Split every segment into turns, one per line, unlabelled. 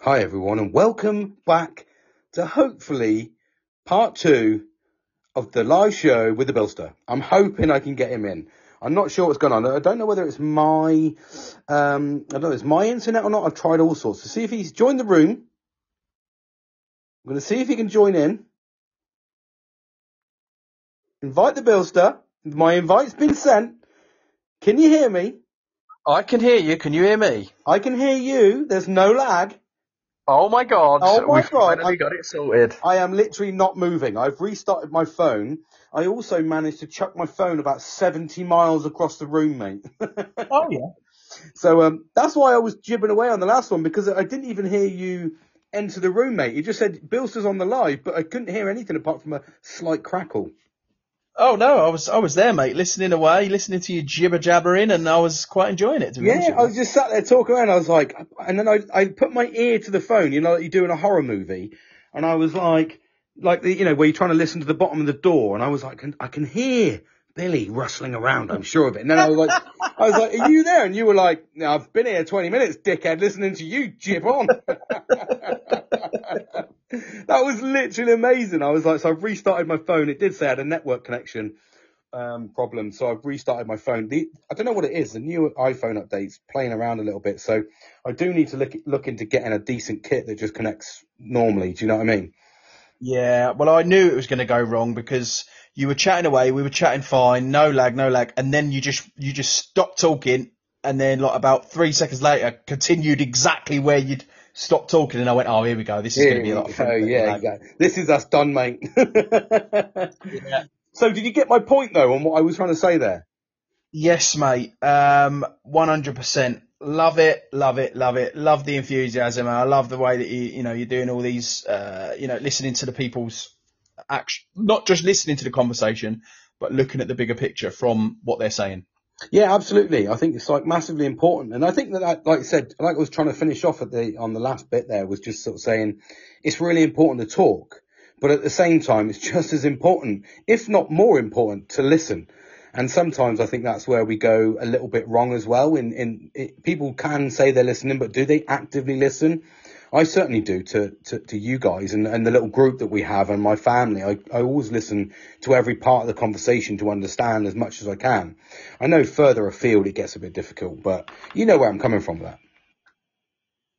Hi everyone and welcome back to hopefully part two of the live show with the Billster. I'm hoping I can get him in. I'm not sure what's going on. I don't know whether it's my, um, I don't know, it's my internet or not. I've tried all sorts to see if he's joined the room. I'm going to see if he can join in. Invite the Billster. My invite's been sent. Can you hear me?
I can hear you. Can you hear me?
I can hear you. There's no lag.
Oh my god.
Oh my
We've
God.
finally got it sorted.
I am literally not moving. I've restarted my phone. I also managed to chuck my phone about 70 miles across the room, mate.
Oh yeah.
so um, that's why I was jibbing away on the last one because I didn't even hear you enter the room, mate. You just said Billster's on the live, but I couldn't hear anything apart from a slight crackle.
Oh no, I was I was there, mate, listening away, listening to you jibber jabbering, and I was quite enjoying it. To
Yeah, I was just sat there talking around. I was like, and then I, I put my ear to the phone, you know, like you do in a horror movie. And I was like, like the, you know, where you're trying to listen to the bottom of the door. And I was like, I can hear Billy rustling around. I'm sure of it. And then I was like, I was like, are you there? And you were like, no, I've been here 20 minutes, dickhead, listening to you jib on. that was literally amazing. I was like, so I've restarted my phone. It did say I had a network connection um, problem. So I've restarted my phone. The, I don't know what it is. The new iPhone updates playing around a little bit. So I do need to look look into getting a decent kit that just connects normally. Do you know what I mean?
Yeah. Well, I knew it was going to go wrong because you were chatting away, we were chatting fine, no lag, no lag, and then you just you just stopped talking, and then like about three seconds later, continued exactly where you'd stopped talking, and I went, oh, here we go. This is going to be a lot of fun.
oh yeah,
Lag.
yeah. This is us done, mate.
Yeah.
So did you get my point though on what I was trying to say there?
Yes, mate. Um, 100%. Love it, love it, love it. Love the enthusiasm. I love the way that you, you know, you're doing all these, uh, you know, listening to the people's not just listening to the conversation, but looking at the bigger picture from what they're saying.
Yeah, absolutely. I think it's like massively important, and I think that, that, like I said, like I was trying to finish off at the on the last bit there was just sort of saying it's really important to talk, but at the same time, it's just as important, if not more important, to listen. And sometimes I think that's where we go a little bit wrong as well. In in it, people can say they're listening, but do they actively listen? I certainly do to, to, to you guys and, and the little group that we have and my family. I, I always listen to every part of the conversation to understand as much as I can. I know further afield it gets a bit difficult, but you know where I'm coming from with that.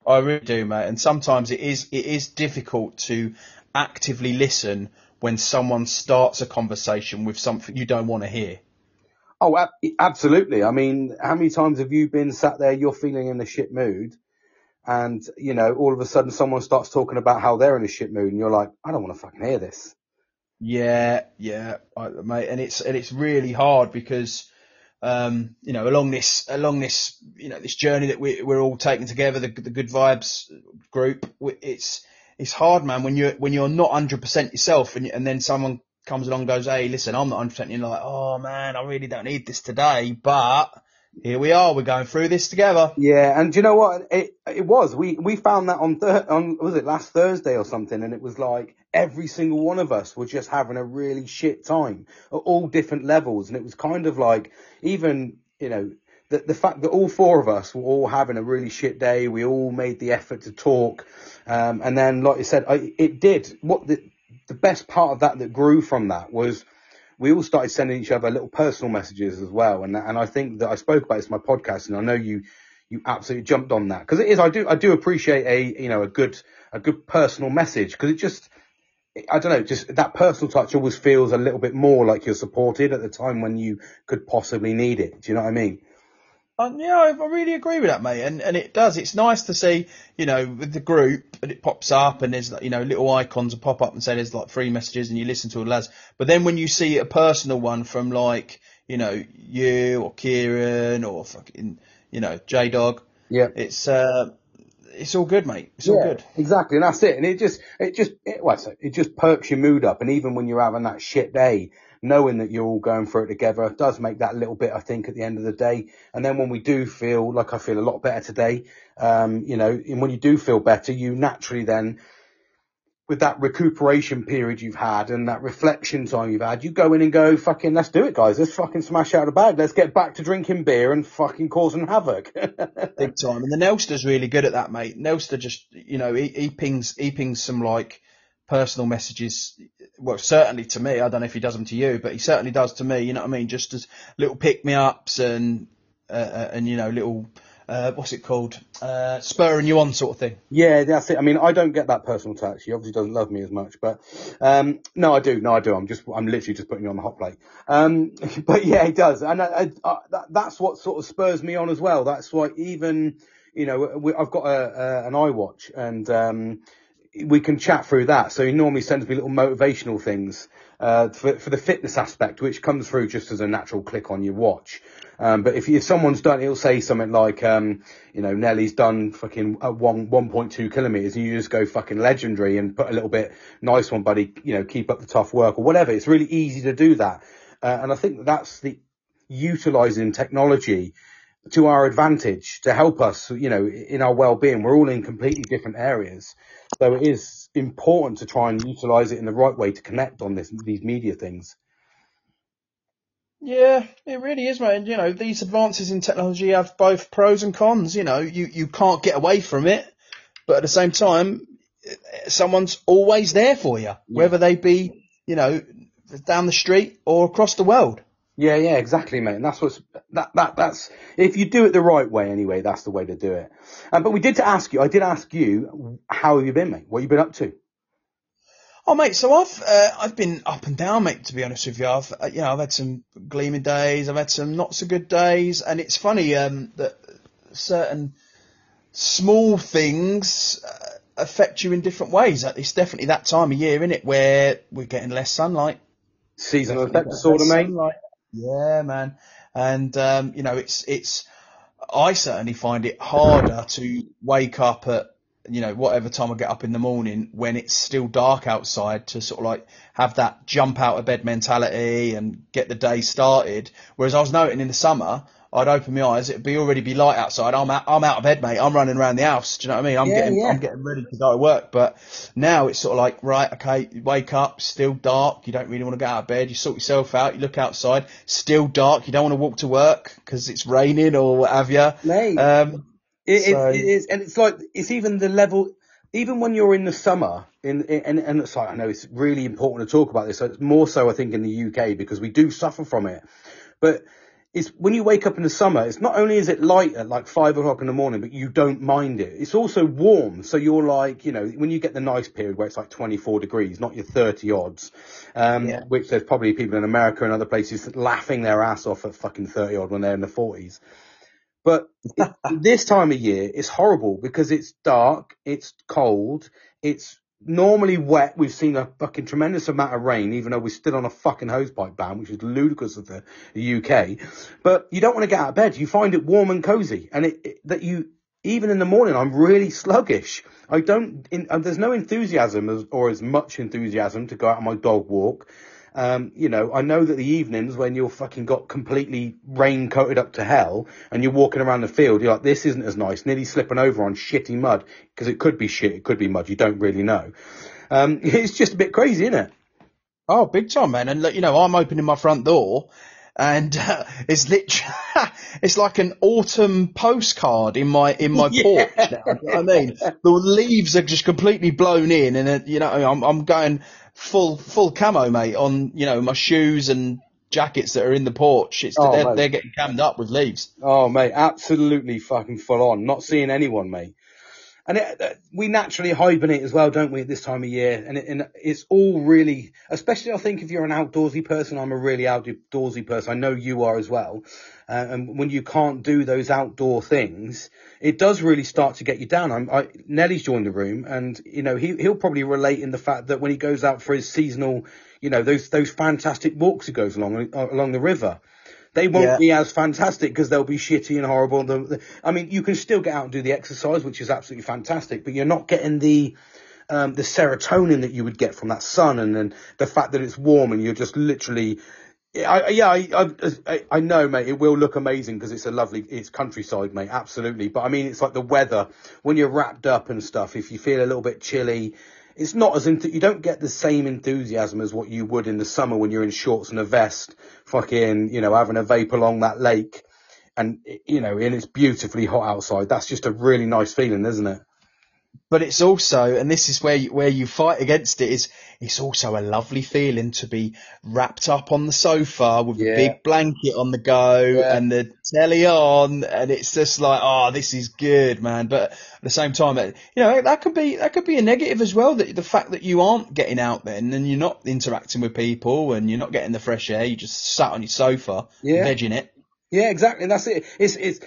I really do, mate. And sometimes it is, it is difficult to actively listen when someone starts a conversation with something you don't want to hear.
Oh, absolutely. I mean, how many times have you been sat there, you're feeling in a shit mood, and, you know, all of a sudden someone starts talking about how they're in a shit mood, and you're like, I don't want to fucking hear this.
Yeah, yeah, I, mate, and it's and it's really hard because, um, you know, along this along this you know this journey that we we're all taking together, the the Good Vibes group, it's it's hard, man, when you're when you're not hundred percent yourself, and and then someone comes along and goes, hey, listen, I'm not hundred percent, and you're like, oh man, I really don't need this today, but here we are, we're going through this together.
Yeah, and you know what? It it was. We we found that on thir- on was it last Thursday or something, and it was like every single one of us were just having a really shit time at all different levels, and it was kind of like even you know the the fact that all four of us were all having a really shit day. We all made the effort to talk, um, and then like you said, I, it did. What the the best part of that that grew from that was we all started sending each other little personal messages as well. And and I think that I spoke about this in my podcast, and I know you you absolutely jumped on that because it is. I do I do appreciate a you know a good a good personal message because it just I don't know just that personal touch always feels a little bit more like you're supported at the time when you could possibly need it. Do you know what I mean?
Yeah, I I really agree with that, mate. And and it does. It's nice to see, you know, with the group, and it pops up, and there's like, you know little icons will pop up and say there's like three messages, and you listen to the lads. But then when you see a personal one from like, you know, you or Kieran or fucking, you know, J Dog,
Yeah.
it's uh, it's all good, mate. It's all good.
Exactly, and that's it. And it just, it just, it, well, it just perks your mood up. And even when you're having that shit day, knowing that you're all going through it together does make that little bit, I think, at the end of the day. And then when we do feel like I feel a lot better today, um, you know, and when you do feel better, you naturally then with that recuperation period you've had and that reflection time you've had, you go in and go, fucking, let's do it, guys. Let's fucking smash out the bag. Let's get back to drinking beer and fucking causing havoc.
Big time. And the Nelster's really good at that, mate. Nelster just, you know, he, he pings, he pings some like personal messages. Well, certainly to me. I don't know if he does them to you, but he certainly does to me. You know what I mean? Just as little pick me ups and, uh, uh and, you know, little, uh, what's it called? Uh, spurring you on sort of thing.
Yeah, that's it. I mean, I don't get that personal touch. He obviously doesn't love me as much, but, um, no, I do. No, I do. I'm just, I'm literally just putting you on the hot plate. Um, but yeah, he does. And I, I, I, that's what sort of spurs me on as well. That's why even, you know, we, I've got a, a, an iWatch and, um, we can chat through that. So he normally sends me little motivational things, uh, for, for the fitness aspect, which comes through just as a natural click on your watch. Um, but if, if someone's done, he'll say something like, um, you know, Nelly's done fucking uh, one, 1.2 kilometers and you just go fucking legendary and put a little bit, nice one, buddy, you know, keep up the tough work or whatever. It's really easy to do that. Uh, and I think that's the utilizing technology to our advantage to help us, you know, in our well-being. We're all in completely different areas. So it is important to try and utilize it in the right way to connect on this, these media things.
Yeah, it really is, mate. You know, these advances in technology have both pros and cons. You know, you, you can't get away from it, but at the same time, someone's always there for you, whether they be, you know, down the street or across the world.
Yeah, yeah, exactly, mate. And that's what's that that that's if you do it the right way, anyway, that's the way to do it. Um, but we did to ask you. I did ask you, how have you been, mate? What have you been up to?
Oh, mate. So I've uh, I've been up and down, mate. To be honest with you, I've uh, you know I've had some gleaming days. I've had some not so good days, and it's funny um, that certain small things uh, affect you in different ways. It's definitely that time of year, isn't it, where we're getting less sunlight.
Seasonal effect disorder, mate.
Sunlight. Yeah, man. And um, you know, it's it's. I certainly find it harder to wake up at you know, whatever time I get up in the morning when it's still dark outside to sort of like have that jump out of bed mentality and get the day started. Whereas I was noting in the summer, I'd open my eyes, it'd be already be light outside. I'm out, I'm out of bed, mate. I'm running around the house. Do you know what I mean? I'm yeah, getting, yeah. I'm getting ready to go to work. But now it's sort of like, right, okay, you wake up, still dark. You don't really want to get out of bed. You sort yourself out. You look outside, still dark. You don't want to walk to work because it's raining or what have you.
Mate. Um, it, so, it, it is, and it's like it's even the level. Even when you're in the summer, in, in and, and it's like I know it's really important to talk about this. So it's more so I think in the UK because we do suffer from it. But it's when you wake up in the summer, it's not only is it light at like five o'clock in the morning, but you don't mind it. It's also warm. So you're like, you know, when you get the nice period where it's like 24 degrees, not your 30 odds, um, yeah. which there's probably people in America and other places laughing their ass off at fucking 30 odd when they're in the 40s. But this time of year, it's horrible because it's dark, it's cold, it's normally wet. We've seen a fucking tremendous amount of rain, even though we're still on a fucking hosepipe ban, which is ludicrous of the, UK. But you don't want to get out of bed. You find it warm and cozy, and it, it that you even in the morning, I'm really sluggish. I don't. In, there's no enthusiasm as, or as much enthusiasm to go out on my dog walk. Um, you know, I know that the evenings when you're fucking got completely rain coated up to hell and you're walking around the field, you're like, this isn't as nice, nearly slipping over on shitty mud because it could be shit, it could be mud, you don't really know. Um, it's just a bit crazy, isn't it?
Oh, big time, man. And you know, I'm opening my front door and uh, it's literally it's like an autumn postcard in my in my yeah. porch now. You know I mean, the leaves are just completely blown in, and uh, you know, I'm I'm going full full camo, mate, on you know my shoes and jackets that are in the porch. It's oh, they're, they're, getting cammed up with leaves.
Oh, mate, absolutely fucking full on. Not seeing anyone, mate. And it, uh, we naturally hibernate as well, don't we, at this time of year? And, it, and, it's all really, especially I think if you're an outdoorsy person, I'm a really outdoorsy person. I know you are as well. Uh, and when you can't do those outdoor things, it does really start to get you down. I'm, I, Nelly's joined the room, and you know he he'll probably relate in the fact that when he goes out for his seasonal, you know those those fantastic walks he goes along uh, along the river. They won't yeah. be as fantastic because they'll be shitty and horrible. The, the, I mean, you can still get out and do the exercise, which is absolutely fantastic, but you're not getting the um, the serotonin that you would get from that sun and then the fact that it's warm and you're just literally I, yeah, I, I, I know, mate. It will look amazing because it's a lovely, it's countryside, mate. Absolutely. But I mean, it's like the weather when you're wrapped up and stuff. If you feel a little bit chilly, it's not as you don't get the same enthusiasm as what you would in the summer when you're in shorts and a vest, fucking, you know, having a vape along that lake. And, you know, and it's beautifully hot outside. That's just a really nice feeling, isn't it?
But it's also, and this is where you, where you fight against it, is it's also a lovely feeling to be wrapped up on the sofa with
Yeah.
a big blanket on the go
Yeah.
and the telly on, and it's just like, oh, this is good, man. But at the same time, you know, that could be that could be a negative as well. That the fact that you aren't getting out then, and you're not interacting with people, and you're not getting the fresh air, you just sat on your sofa,
Yeah.
vegging it.
Yeah, exactly. That's it. It's, it's,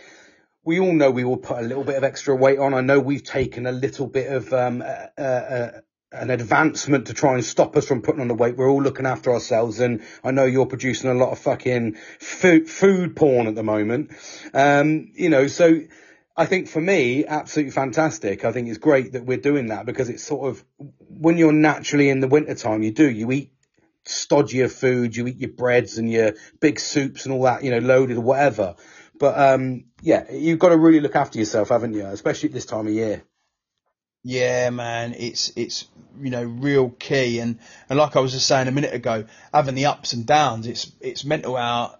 we all know we will put a little bit of extra weight on. I know we've taken a little bit of, um, uh, uh, an advancement to try and stop us from putting on the weight. We're all looking after ourselves and I know you're producing a lot of fucking food, food porn at the moment. Um, you know, so I think for me, absolutely fantastic. I think it's great that we're doing that because it's sort of, when you're naturally in the wintertime, you do, you eat stodgier food, you eat your breads and your big soups and all that, you know, loaded or whatever. But um, yeah, you've got to really look after yourself, haven't you? Especially at this time of year.
Yeah, man, it's it's you know real key, and and like I was just saying a minute ago, having the ups and downs, it's it's mental how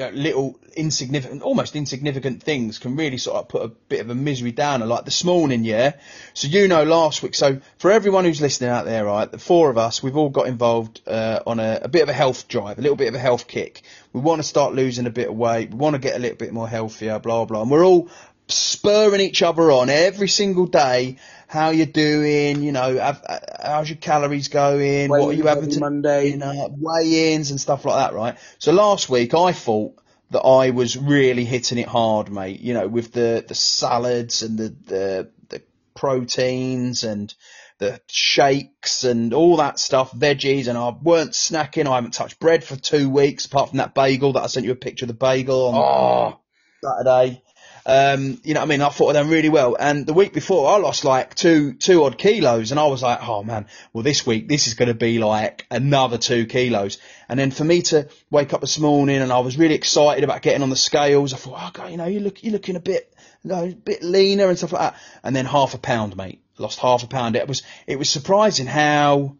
you know, little insignificant, almost insignificant things can really sort of put a bit of a misery downer. Like this morning, yeah. So you know, last week. So for everyone who's listening out there, right, the four of us, we've all got involved uh, on a, a bit of a health drive, a little bit of a health kick. We want to start losing a bit of weight. We want to get a little bit more healthier. Blah blah. And we're all spurring each other on every single day. How you doing? You know, have, how's your calories going? what are you having to
Monday?
you know, weigh-ins and stuff like that, right? So last week I thought that I was really hitting it hard, mate. You know, with the the salads and the the, the proteins and the shakes and all that stuff, veggies, and I weren't snacking. I haven't touched bread for two weeks, apart from that bagel that I sent you a picture of the bagel on
Oh,
Saturday. Um, you know what I mean? I thought I'd done really well. And the week before I lost like two, two odd kilos and I was like, oh man, well this week this is going to be like another two kilos. And then for me to wake up this morning and I was really excited about getting on the scales, I thought, oh God, you know, you look, you're looking a bit, you know, a bit leaner and stuff like that. And then half a pound, mate. Lost half a pound. It was, it was surprising how,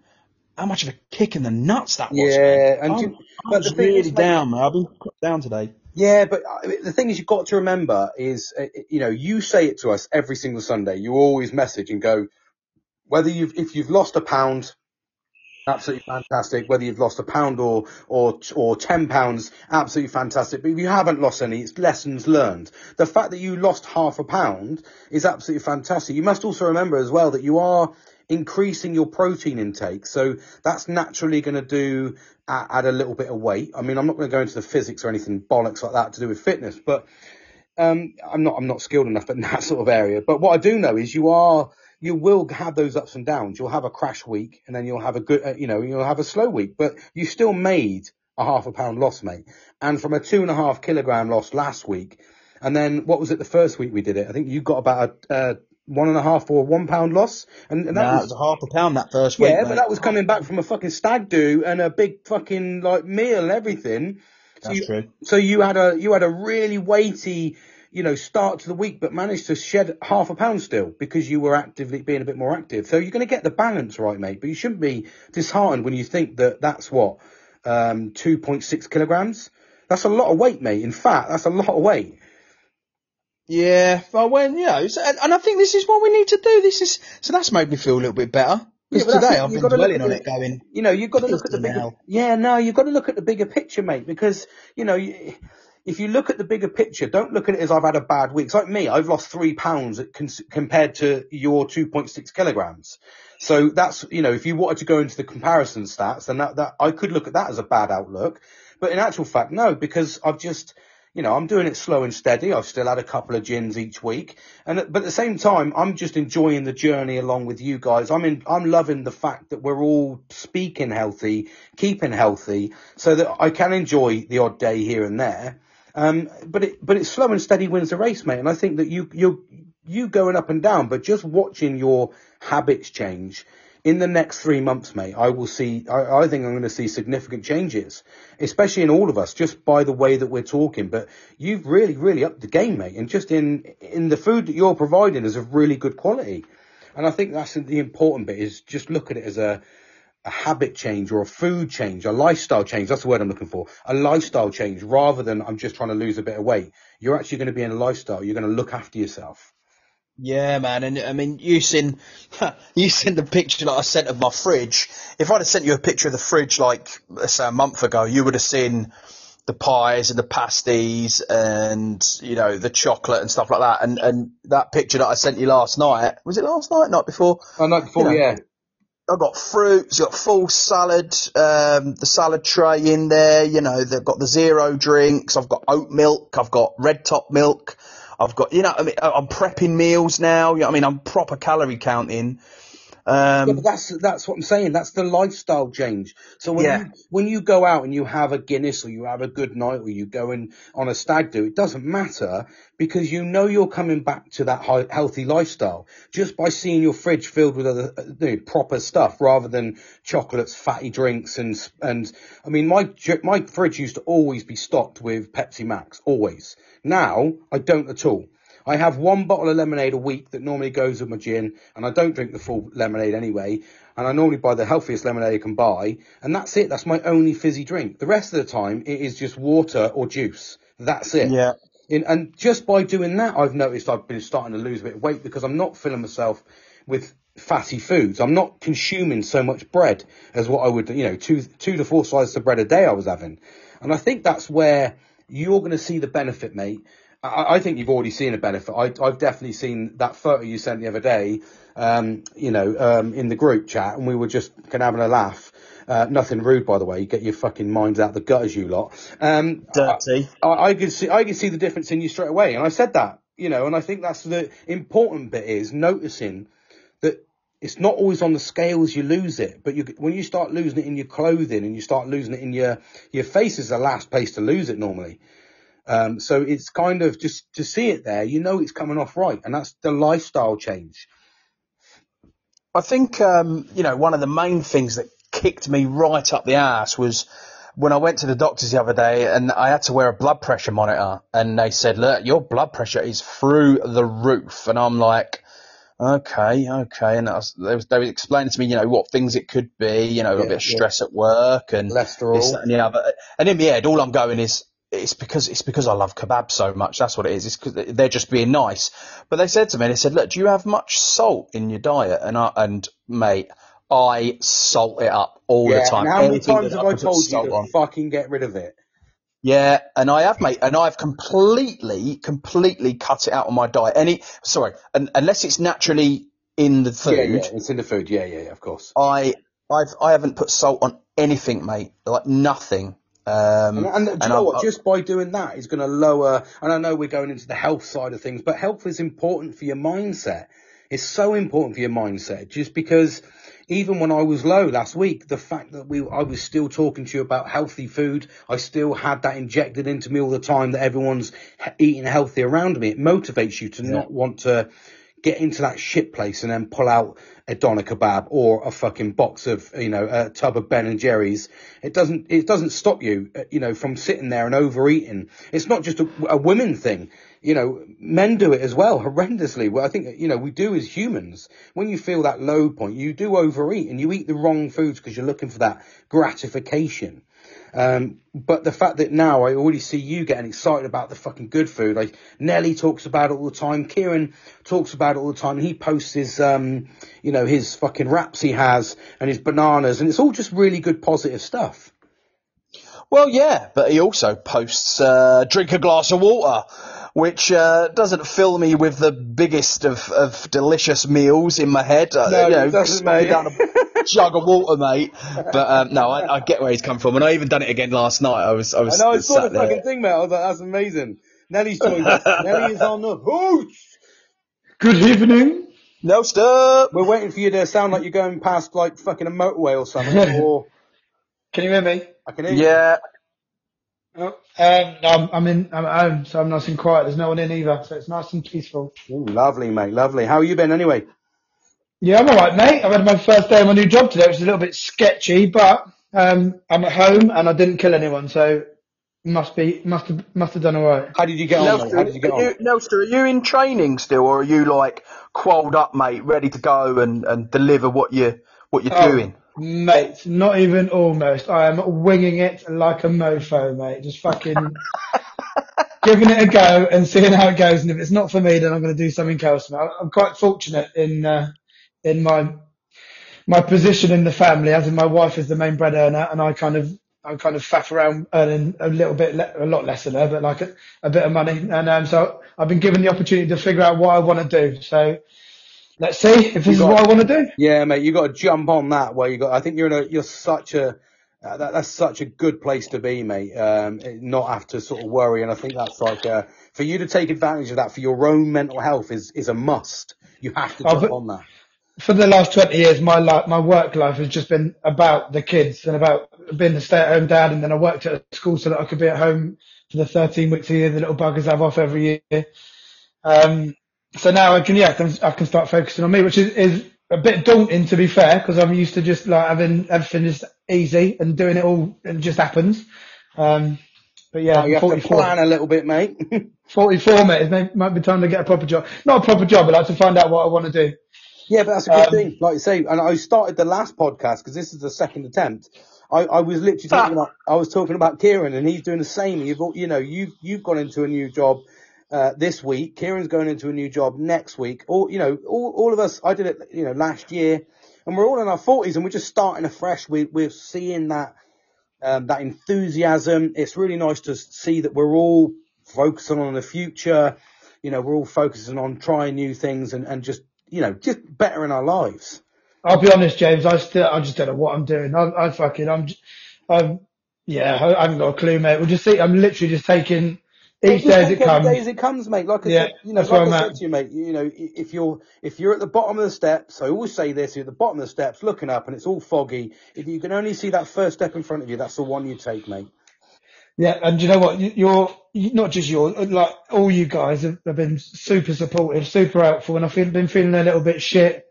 how much of a kick in the nuts that was.
Yeah,
man.
and
I'm,
you-
I
but
was really
is,
down, man. I've been down today.
Yeah, but uh, the thing is, you've got to remember is, uh, you know, you say it to us every single Sunday. You always message and go, whether you've, if you've lost a pound, absolutely fantastic. Whether you've lost a pound or, or, or 10 pounds, absolutely fantastic. But if you haven't lost any, it's lessons learned. The fact that you lost half a pound is absolutely fantastic. You must also remember as well that you are increasing your protein intake. So that's naturally going to do add, a little bit of weight. I mean, I'm not going to go into the physics or anything bollocks like that to do with fitness, but um, I'm not I'm not skilled enough in that sort of area. But what I do know is you are you will have those ups and downs. You'll have a crash week, and then you'll have a good uh, you know you'll have a slow week. But you still made a half a pound loss, mate. And from a two and a half kilogram loss last week, and then what was it the first week we did it? I think you got about a uh, one and a half or one pound loss, and, and that
Nah,
was
was a half a pound that first week.
yeah,
mate.
but that was coming back from a fucking stag do and a big fucking like meal and everything. So
That's
you,
true.
So you had a you had a really weighty, you know, start to the week, but managed to shed half a pound still because you were actively being a bit more active. So you're going to get the balance right, mate. But you shouldn't be disheartened when you think that that's what um 2.6 kilograms. That's a lot of weight, mate. In fact, that's a lot of weight.
Yeah, well, when you know, so, and I think this is what we need to do. This is so that's made me feel a little bit better. Because
but that's
today I've been dwelling on it, going,
You know, you've got to look at the bigger. Yeah, no, you've got to look at the bigger picture, mate. Because you know, you- if you look at the bigger picture, don't look at it as I've had a bad week. It's like me, I've lost three pounds cons- compared to your 2.6 kilograms. So that's you know, if you wanted to go into the comparison stats, then that, that I could look at that as a bad outlook. But in actual fact, no, because I've just you know, I'm doing it slow and steady. I've still had a couple of gins each week, and but at the same time, I'm just enjoying the journey along with you guys. I'm in, I'm loving the fact that we're all speaking healthy, keeping healthy, so that I can enjoy the odd day here and there. Um, but it, but it's slow and steady wins the race, mate. And I think that you, you, you going up and down, but just watching your habits change in the next three months, mate, I will see, I, I think I'm going to see significant changes, especially in all of us, just by the way that we're talking. But you've really, really upped the game, mate. And just in, in the food that you're providing is of really good quality. And I think that's the important bit is just look at it as a, a habit change or a food change, a lifestyle change. That's the word I'm looking for. A lifestyle change rather than I'm just trying to lose a bit of weight. You're actually going to be in a lifestyle. You're going to look after yourself.
Yeah, man, and I mean, you seen, you seen the picture that I sent of my fridge. If I'd have sent you a picture of the fridge like, let's say a month ago, you would have seen the pies and the pasties and, you know, the chocolate and stuff like that. And, and that picture that I sent you last night, was it last night? Night before?
Oh, night before,
You know,
yeah.
I've got fruits, I've got full salad, um, the salad tray in there, you know, they've got the zero drinks, I've got oat milk, I've got red top milk, I've got, you know, I mean, I'm prepping meals now, you know, I mean, I'm proper calorie counting.
Yeah,
Um,
but that's that's what I'm saying. That's the lifestyle change. So when
yeah,
you when you go out and you have a Guinness or you have a good night or you go in on a stag do, it doesn't matter because you know you're coming back to that high, healthy lifestyle just by seeing your fridge filled with other uh, you know, proper stuff rather than chocolates, fatty drinks, and and I mean my my fridge used to always be stocked with Pepsi Max, always. Now I don't at all. I have one bottle of lemonade a week that normally goes with my gin, and I don't drink the full lemonade anyway. And I normally buy the healthiest lemonade I can buy, and that's it. That's my only fizzy drink. The rest of the time, it is just water or juice. That's it.
yeah,
In, and just by doing that, I've noticed I've been starting to lose a bit of weight because I'm not filling myself with fatty foods. I'm not consuming so much bread as what I would, you know, two, two to four slices of bread a day I was having. And I think that's where you're going to see the benefit, mate. I, I think you've already seen a benefit. I, I've definitely seen that photo you sent the other day, um, you know, um, in the group chat, and we were just kind of having a laugh. Uh, nothing rude, by the way. You get your fucking minds out the gutters, you lot. Um, I,
dirty.
I, I could see, I could see the difference in you straight away, and I said that, you know, and I think that's the important bit is noticing it's not always on the scales you lose it, but you, when you start losing it in your clothing and you start losing it in your, your face is the last place to lose it normally. Um, so it's kind of just to see it there, you know, it's coming off right. And that's the lifestyle change.
I think, um, you know, one of the main things that kicked me right up the ass was when I went to the doctors the other day and I had to wear a blood pressure monitor and they said, look, your blood pressure is through the roof. And I'm like, okay, okay. And was, they, was, they were explaining to me, you know, what things it could be, you know, a bit of
yeah.
stress at work and this,
Cholesterol.
that and the other. And in my head, all I'm going is, it's because it's because I love kebab so much. That's what it is. It's because they're just being nice. But they said to me, they said, "Look, do you have much salt in your diet?" And I and mate, I salt it up all the time.
How many
Anything
times have I told you to
on.
fucking get rid of it?
Yeah, and I have, mate, and I've completely, completely cut it out on my diet. Any, sorry, and, unless it's naturally in the
Yeah, yeah.
food,
It's in the food. Yeah, yeah, yeah, of course.
I, I've, I haven't put salt on anything, mate, like nothing.
And,
Um,
and do
and
you know
I've,
what?
I,
Just by doing that is going to lower. And I know we're going into the health side of things, but health is important for your mindset. It's so important for your mindset. Just because even when I was low last week, the fact that we I was still talking to you about healthy food, I still had that injected into me all the time that everyone's eating healthy around me. It motivates you to
yeah,
not want to get into that shit place and then pull out a doner kebab or a fucking box of you know a tub of Ben and Jerry's. It doesn't it doesn't stop you uh, you know from sitting there and overeating. It's not just a, a women thing. You know, men do it as well horrendously. Well, I think you know we do as humans. When you feel that low point, you do overeat and you eat the wrong foods because you're looking for that gratification. Um, but the fact that now I already see you getting excited about the fucking good food, like Nelly talks about it all the time, Kieran talks about it all the time, and he posts his, um, you know, his fucking wraps he has and his bananas, and it's all just really good positive stuff.
Well, yeah, but he also posts uh, drink a glass of water, which uh, doesn't fill me with the biggest of, of delicious meals in my head. Uh,
No,
you know,
doesn't, mate.
Down a jug of water, mate. But um, no, I, I get where he's come from, and I even done it again last night. I was I
I
was
know, I saw the
there.
fucking thing, mate. I was like, that's amazing. Nelly's joined us. Nelly is on the hooch.
Good evening.
no stop.
We're waiting for you to sound like you're going past like fucking a motorway or something, or
Can you hear me?
I can hear you.
Yeah,
Oh, um, no, I'm, I'm in. I'm at home, so I'm nice and quiet. There's no one in either, so it's nice and peaceful.
Ooh, lovely, mate, lovely. How you been anyway?
Yeah, I'm alright, mate. I've had my first day on my new job today, which is a little bit sketchy, but um, I'm at home and I didn't kill anyone, so must be must have must have done all right.
How did you get on, mate? How did you get
are
on?
Nelster, are you in training still, or are you like quelled up, mate, ready to go and, and deliver what you what you're
Oh,
doing?
Mate, not even almost. I am winging it like a mofo, mate. Just fucking giving it a go and seeing how it goes. And if it's not for me, then I'm going to do something else. Now, I'm quite fortunate in uh, in my my position in the family, as in my wife is the main bread earner, and I kind of I kind of faff around earning a little bit, le- a lot less than her, but like a, a bit of money. And um, so I've been given the opportunity to figure out what I want to do. So let's see if this is
got-
what I want to do.
Yeah, mate, you got to jump on that. Where you got, I think you're in a, you're such a, uh, that, that's such a good place to be, mate. Um, not have to sort of worry, and I think that's like uh, for you to take advantage of that for your own mental health is is a must. You have to
Oh,
jump
but-
on that.
For the last 20 years, my life, my work life has just been about the kids and about being a stay-at-home dad. And then I worked at a school so that I could be at home for the 13 weeks a year the little buggers have off every year. Um, so now I can, yeah, I can, I can start focusing on me, which is, is a bit daunting to be fair, because I'm used to just like having everything just easy and doing it all and just happens. Um, but yeah,
Oh, you have to plan a little bit, mate.
44 mate, it may, might be time to get a proper job. Not a proper job, but like to find out what I want to do.
Yeah, but that's a good
Um,
thing. Like you say, and I started the last podcast because this is the second attempt. I, I was literally talking about, I was talking about Kieran and he's doing the same. You've, you know, you've, you've gone into a new job, uh, this week. Kieran's going into a new job next week. All, you know, all, all of us, I did it, you know, last year and we're all in our forties and we're just starting afresh. We, we're seeing that, um, that enthusiasm. It's really nice to see that we're all focusing on the future. You know, we're all focusing on trying new things and, and just, you know, just bettering our lives.
I'll be honest, James. I still, I just don't know what I'm doing. I, I fucking, I'm, I'm, yeah, I, I haven't got a clue, mate. We'll just see. I'm literally just taking each day as it comes.
day as it comes, mate. Like I
Yeah,
said, you know, like I said to you, mate. You know, if you're if you're at the bottom of the steps, I always say this: you're at the bottom of the steps, looking up, and it's all foggy. If you can only see that first step in front of you, that's the one you take, mate.
Yeah, and you know what? You- You're not just your like all you guys have, have been super supportive, super helpful, and I've feel, been feeling a little bit shit.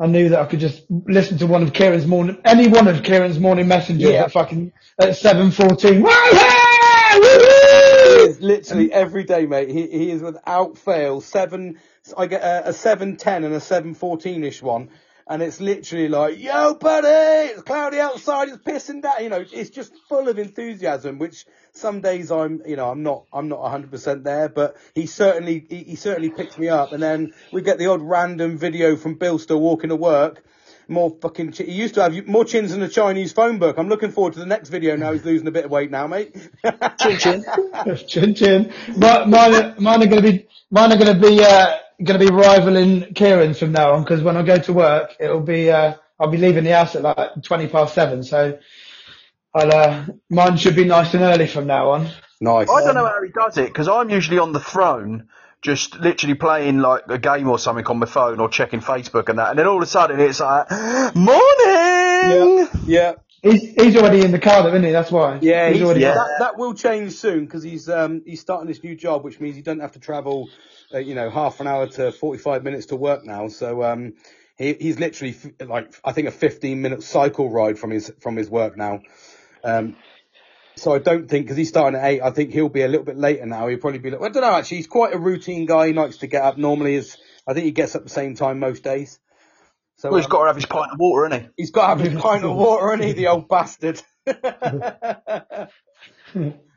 I knew that I could just listen to one of Kieran's morning, any one of Kieran's morning messengers
Yeah.
at fucking at seven fourteen.
He is literally every day, mate. He he is without fail seven. I get a, a seven ten and a seven fourteen ish one, and it's literally like, "Yo, buddy, it's cloudy outside. It's pissing down." You know, it's just full of enthusiasm. Which some days I'm, you know, I'm not, I'm not hundred percent there, but he certainly, he, he certainly picks me up. And then we get the odd random video from Bill still walking to work. More fucking. Ch- he used to have more chins than a Chinese phone book. I'm looking forward to the next video. Now he's losing a bit of weight now, mate.
Chin chin.
chin chin. But mine, are- mine are going to be mine are going to be uh, going to be rivaling Kieran's from now on because when I go to work, it'll be uh, I'll be leaving the house at like twenty past seven. So I'll uh, mine should be nice and early from now on.
nice.
I don't know how he does it because I'm usually on the throne, just literally playing like a game or something on my phone or checking Facebook and that, and then all of a sudden it's like morning.
Yeah.
He's he's already in the car, though, isn't he? That's why.
Yeah,
he's
he's,
already.
yeah.
That, that will change soon because he's um he's starting this new job, which means he doesn't have to travel, uh, you know, half an hour to forty five minutes to work now. So um he he's literally f- like I think a fifteen minute cycle ride from his from his work now. Um, so I don't think because he's starting at eight, I think he'll be a little bit later now. He'll probably be. Like, I don't know. Actually, he's quite a routine guy. He likes to get up. Normally, is I think he gets up the same time most days. So
Well, he's
um,
got to have his pint of water, hasn't he?
He's got to have his pint of water, and he, the old bastard.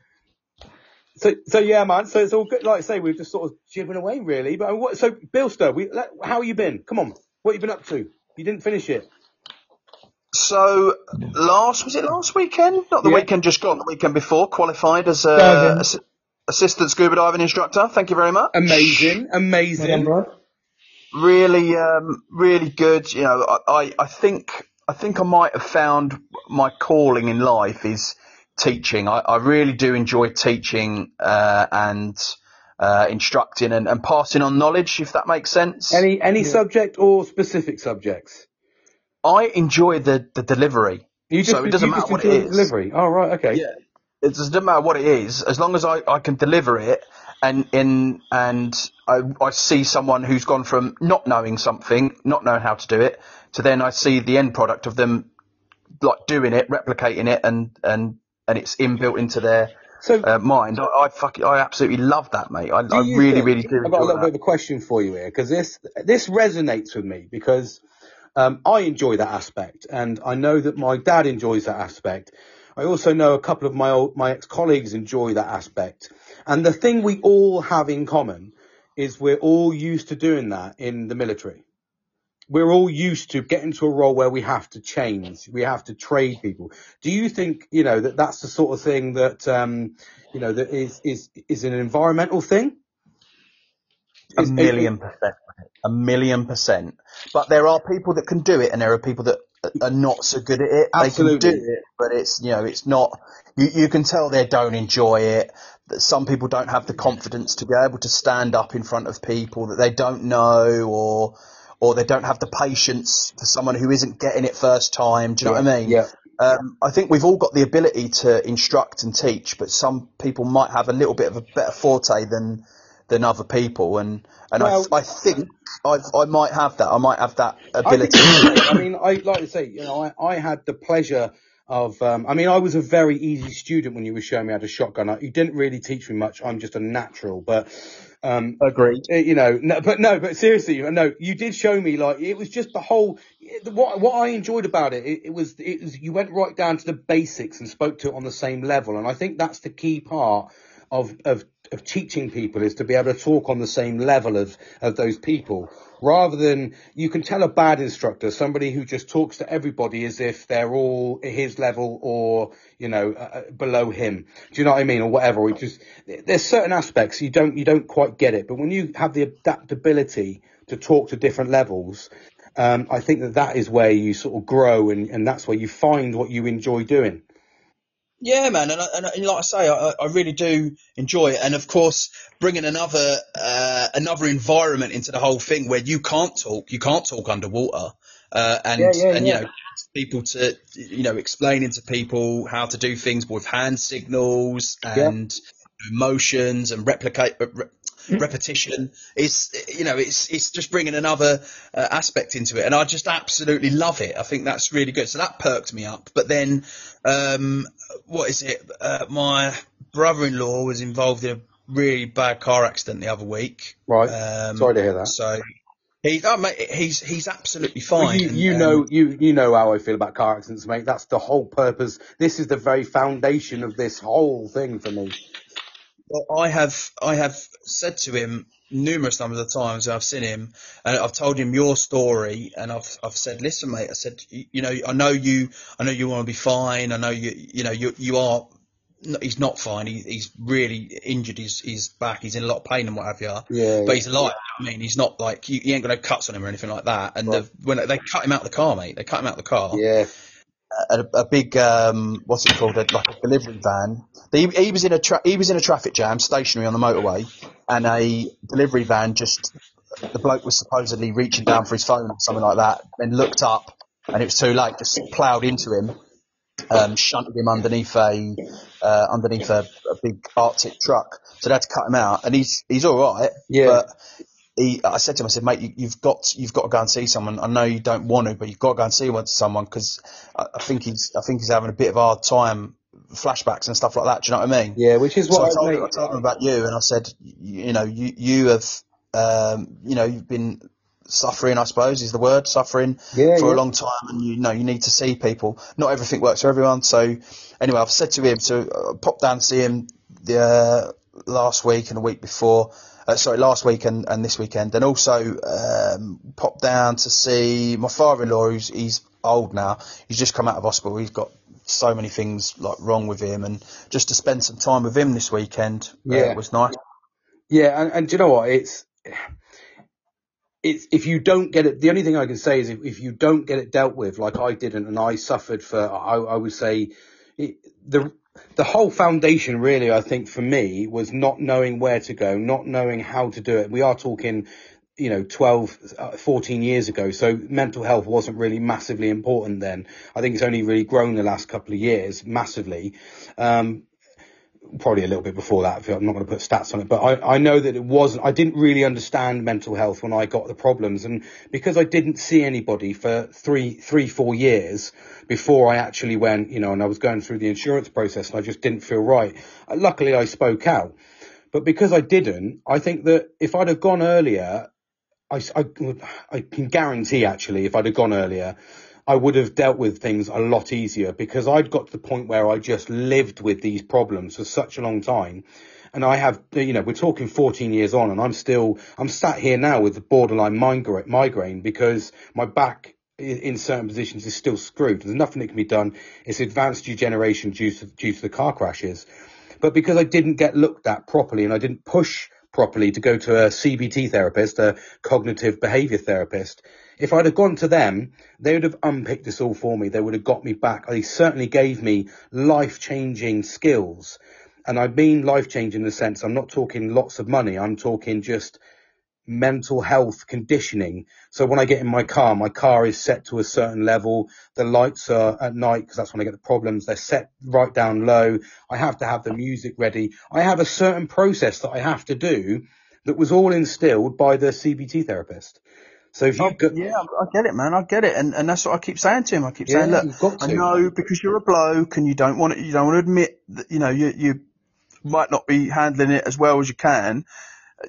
so, so yeah, man. So it's all good. Like I say, we're just sort of jibbing away, really. But uh, what? So, Billster, we, let- how have you been? Come on, what have you been up to? You didn't finish it.
So last was it last weekend? Not the
Yeah.
weekend just gone. The weekend before, qualified as a
Diving.
assi- assistant scuba diving instructor. Thank you very much.
Amazing, amazing.
really, um, really good. You know, I, I, I think, I think I might have found my calling in life is teaching. I, I really do enjoy teaching, uh, and, uh, instructing and, and passing on knowledge, if that makes sense.
Any any subject or specific subjects?
I enjoy the, the delivery.
You just
So it doesn't
you just
matter what
enjoy
it
the delivery. Oh right, okay.
Yeah. It doesn't matter what it is, as long as I, I can deliver it and in and I, I see someone who's gone from not knowing something, not knowing how to do it, to then I see the end product of them like doing it, replicating it and and and it's inbuilt into their
So-
uh, mind. I, I fucking, I absolutely love that, mate. I, I really,
think,
really do.
I've got a little
that.
bit of a question for you here because this this resonates with me because um, I enjoy that aspect and I know that my dad enjoys that aspect. I also know a couple of my old, my ex colleagues enjoy that aspect, and the thing we all have in common is we're all used to doing that in the military. We're all used to getting to a role where we have to change, we have to trade people. Do you think you know that that's the sort of thing that um, you know that is is is an environmental thing?
A
Is-
million percent. A million percent. But there are people that can do it, and there are people that are not so good at it. They can do it, but it's you know it's not. You you can tell they don't enjoy it. That some people don't have the confidence to be able to stand up in front of people that they don't know, or or they don't have the patience for someone who isn't getting it first time. Do you know what I mean?
Yeah.
Um, I think we've all got the ability to instruct and teach, but some people might have a little bit of a better forte than than other people, and and
Well-
I, I think I've, I might have that. I might have that
I think
ability.
I mean, I like to say, you know, I, I had the pleasure of, um, I mean, I was a very easy student when you were showing me how to shotgun. You didn't really teach me much. I'm just a natural, but, um,
Agreed.
eh, you know, no, but no, but seriously, no, you did show me like it was just the whole. What what I enjoyed about it, it, it was it was you went right down to the basics and spoke to it on the same level, and I think that's the key part of of of teaching people is to be able to talk on the same level of of those people rather than you can tell a bad instructor somebody who just talks to everybody as if they're all at his level or you know uh, uh, below him. Do you know what i mean? Or whatever. Or just there's certain aspects you don't you don't quite get it. But when you have the adaptability to talk to different levels um, I think that that is where you sort of grow and, and that's where you find what you enjoy doing.
Yeah, man, and, and, and like I say, I, I really do enjoy it, and of course, bringing another uh, another environment into the whole thing where you can't talk, you can't talk underwater, uh, and
Yeah, yeah,
and
yeah.
you know, people to you know explaining to people how to do things with hand signals and motions and replicate uh, re- repetition is you know it's it's just bringing another uh, aspect into it and I just absolutely love it I think that's really good so that perked me up but then um what is it uh, my brother-in-law was involved in a really bad car accident the other week
Right.
um
Sorry to hear that.
so he's oh, mate, he's he's absolutely
Well,
fine
you,
and,
you
um,
know, you you know how I feel about car accidents, mate. That's the whole purpose. This is the very foundation of this whole thing for me.
Well, I have I have said to him numerous numbers of times. I've seen him, and I've told him your story, and I've I've said, listen, mate. I said, you, you know, I know you, I know you want to be fine. I know you, you know, you you are. He's not fine. He, he's really injured his his back. He's in a lot of pain and what have you.
Yeah.
But he's alive. I mean, he's not like you, you ain't got no cuts on him or anything like that. And
Right.
the, when they cut him out of the car, mate, they cut him out of the car
yeah.
A, a big um, what's it called, a, like a delivery van. He, he was in a tra- he was in a traffic jam, stationary on the motorway, and a delivery van just the bloke was supposedly reaching down for his phone or something like that, then looked up, and it was too late, just ploughed into him, um, shunted him underneath a uh, underneath a, a big artic truck. So they had to cut him out, and he's he's all right,
Yeah.
but he, I said to him, I said, mate, you, you've got, you've got to go and see someone. I know you don't want to, but you've got to go and see someone because I, I think he's, I think he's having a bit of a hard time, flashbacks and stuff like that. Do you know what I mean?
Yeah, which is
So
what
told,
I,
him, I told him about you, and I said, you, you know, you, you have, um, you know, you've been suffering, I suppose, is the word, suffering
Yeah,
for
yeah.
a long time, and you know, you need to see people. Not everything works for everyone. So anyway, I've said to him to uh, pop down to see him the uh, last week and the week before. Uh, sorry, last week and, and this weekend, and also um, pop down to see my father-in-law. Who's he's old now. He's just come out of hospital. He's got so many things like wrong with him, and just to spend some time with him this weekend uh, was nice.
Yeah, and, and do you know what? It's it's if you don't get it. The only thing I can say is if, if you don't get it dealt with, like I didn't, and I suffered for, I, I would say, it, the the whole foundation really, I think for me was not knowing where to go, not knowing how to do it. We are talking. You know, 12, uh, 14 years ago. So mental health wasn't really massively important then. I think it's only really grown the last couple of years massively. Um, probably a little bit before that. I'm not going to put stats on it, but I, I know that it wasn't, I didn't really understand mental health when I got the problems. And because I didn't see anybody for three, three, four years before I actually went, you know, and I was going through the insurance process and I just didn't feel right. Uh, luckily I spoke out, but because I didn't, I think that if I'd have gone earlier, I, I, I can guarantee actually if I'd have gone earlier, I would have dealt with things a lot easier because I'd got to the point where I just lived with these problems for such a long time. And I have, you know, we're talking 14 years on and I'm still, I'm sat here now with the borderline migraine because my back in certain positions is still screwed. There's nothing that can be done. It's advanced degeneration due to, due to the car crashes. But because I didn't get looked at properly and I didn't push properly to go to a CBT therapist, a cognitive behavior therapist, if I'd have gone to them, they would have unpicked this all for me. They would have got me back. They certainly gave me life changing skills. And I mean life changing in the sense I'm not talking lots of money. I'm talking just mental health conditioning. So when I get in my car, my car is set to a certain level. The lights are at night because that's when I get the problems. They're set right down low. I have to have the music ready. I have a certain process that I have to do that was all instilled by the CBT therapist. So if you
oh, yeah, I get it, man. I get it, and and that's what I keep saying to him. I keep yeah, saying, look, I know because you're a bloke and you don't want to, you don't want to admit that you know you you might not be handling it as well as you can.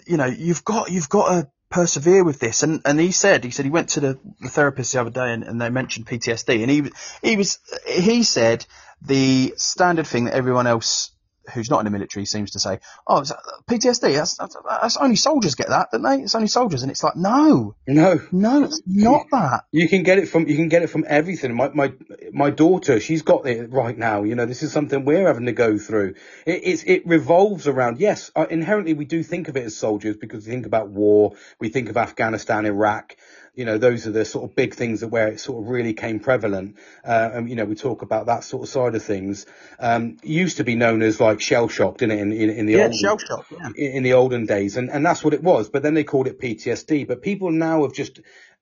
You know, you've got you've got to persevere with this. And and he said he said he went to the, the therapist the other day and, and they mentioned PTSD, and he he was he said the standard thing that everyone else who's not in the military seems to say, "Oh, it's PTSD. That's, that's, that's, only soldiers get that, don't they? It's only soldiers." And it's like, no,
no,
no, it's not that.
You can get it from you can get it from everything. My my my daughter, she's got it right now. You know, this is something we're having to go through. It it's, it revolves around. Yes, uh, inherently we do think of it as soldiers because we think about war. We think of Afghanistan, Iraq you know, those are the sort of big things that where it sort of really came prevalent. Uh, and, you know, we talk about that sort of side of things. Um, used to be known as like shell shock, didn't it? In, in, in the
yeah, olden, shell shock, yeah.
in, in the olden days. And, and that's what it was. But then they called it PTSD. But people now have just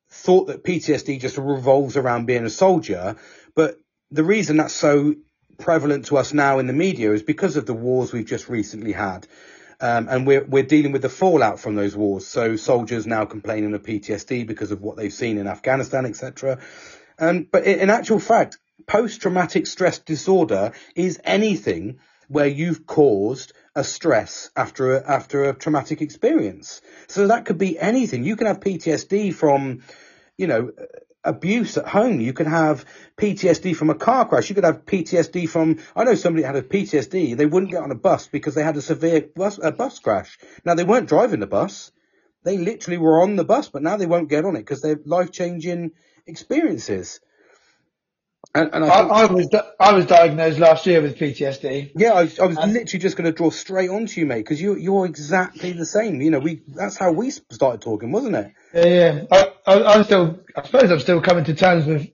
thought that PTSD just revolves around being a soldier. But the reason that's so prevalent to us now in the media is because of the wars we've just recently had. Um, and we're, we're dealing with the fallout from those wars. So soldiers now complaining of PTSD because of what they've seen in Afghanistan, etc. Um, but in, in actual fact, post-traumatic stress disorder is anything where you've caused a stress after a, after a traumatic experience. So that could be anything. You can have PTSD from, you know, abuse at home. You could have PTSD from a car crash. You could have PTSD from, I know somebody had a PTSD. They wouldn't get on a bus because they had a severe bus, a bus crash. Now they weren't driving the bus. They literally were on the bus, but now they won't get on it because they're life changing experiences.
And, and I, I, I, was I was diagnosed last year with PTSD.
Yeah, I, I was and, literally just going to draw straight onto you, mate, because you you're exactly the same. You know, we that's how we started talking, wasn't it?
Yeah, yeah. I, I, am still, I suppose I'm still coming to terms with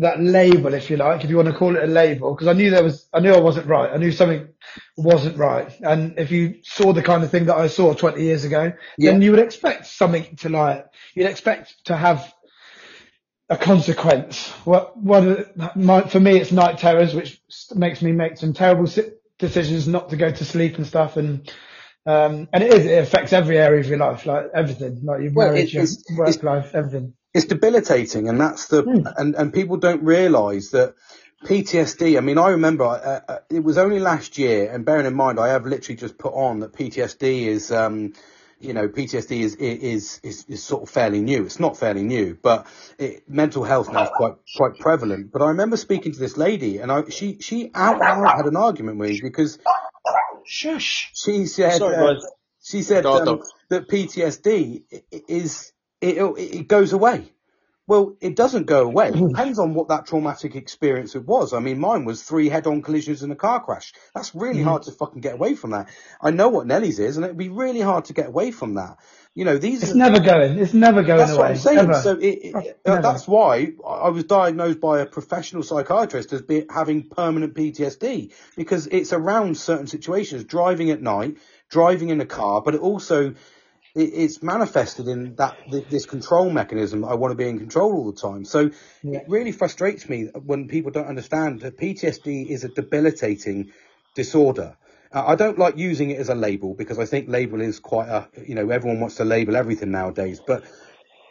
that label, if you like, if you want to call it a label, because I knew there was, I knew I wasn't right. I knew something wasn't right. And if you saw the kind of thing that I saw 20 years ago, yeah. then you would expect something to like, you'd expect to have a consequence. What, what, my, for me, it's night terrors, which makes me make some terrible decisions not to go to sleep and stuff. And, um, and it is, it affects every area of your life, like everything, like your well, marriage, your work life, everything.
It's debilitating. And that's the, mm. and, and people don't realize that PTSD, I mean, I remember uh, uh, it was only last year, and bearing in mind, I have literally just put on that PTSD is, um, you know, PTSD is, is, is, is sort of fairly new. It's not fairly new, but it, mental health now is quite, quite prevalent. But I remember speaking to this lady and I, she, she outright had an argument with me because
Shush.
she said, Sorry, uh, she said um, that PTSD is, it, it goes away. Well, it doesn't go away. It depends on what that traumatic experience it was. I mean, mine was three head-on collisions in a car crash. That's really mm. hard to fucking get away from that. I know what Nelly's is, and it'd be really hard to get away from that. You know, these.
It's are, never going. It's never going
that's
away.
That's what I'm saying. So it, it, uh, that's why I was diagnosed by a professional psychiatrist as be, having permanent PTSD because it's around certain situations, driving at night, driving in a car, but it also it's manifested in that this control mechanism. I want to be in control all the time. So yeah. it really frustrates me when people don't understand that PTSD is a debilitating disorder. Uh, I don't like using it as a label because I think label is quite a, you know, everyone wants to label everything nowadays. But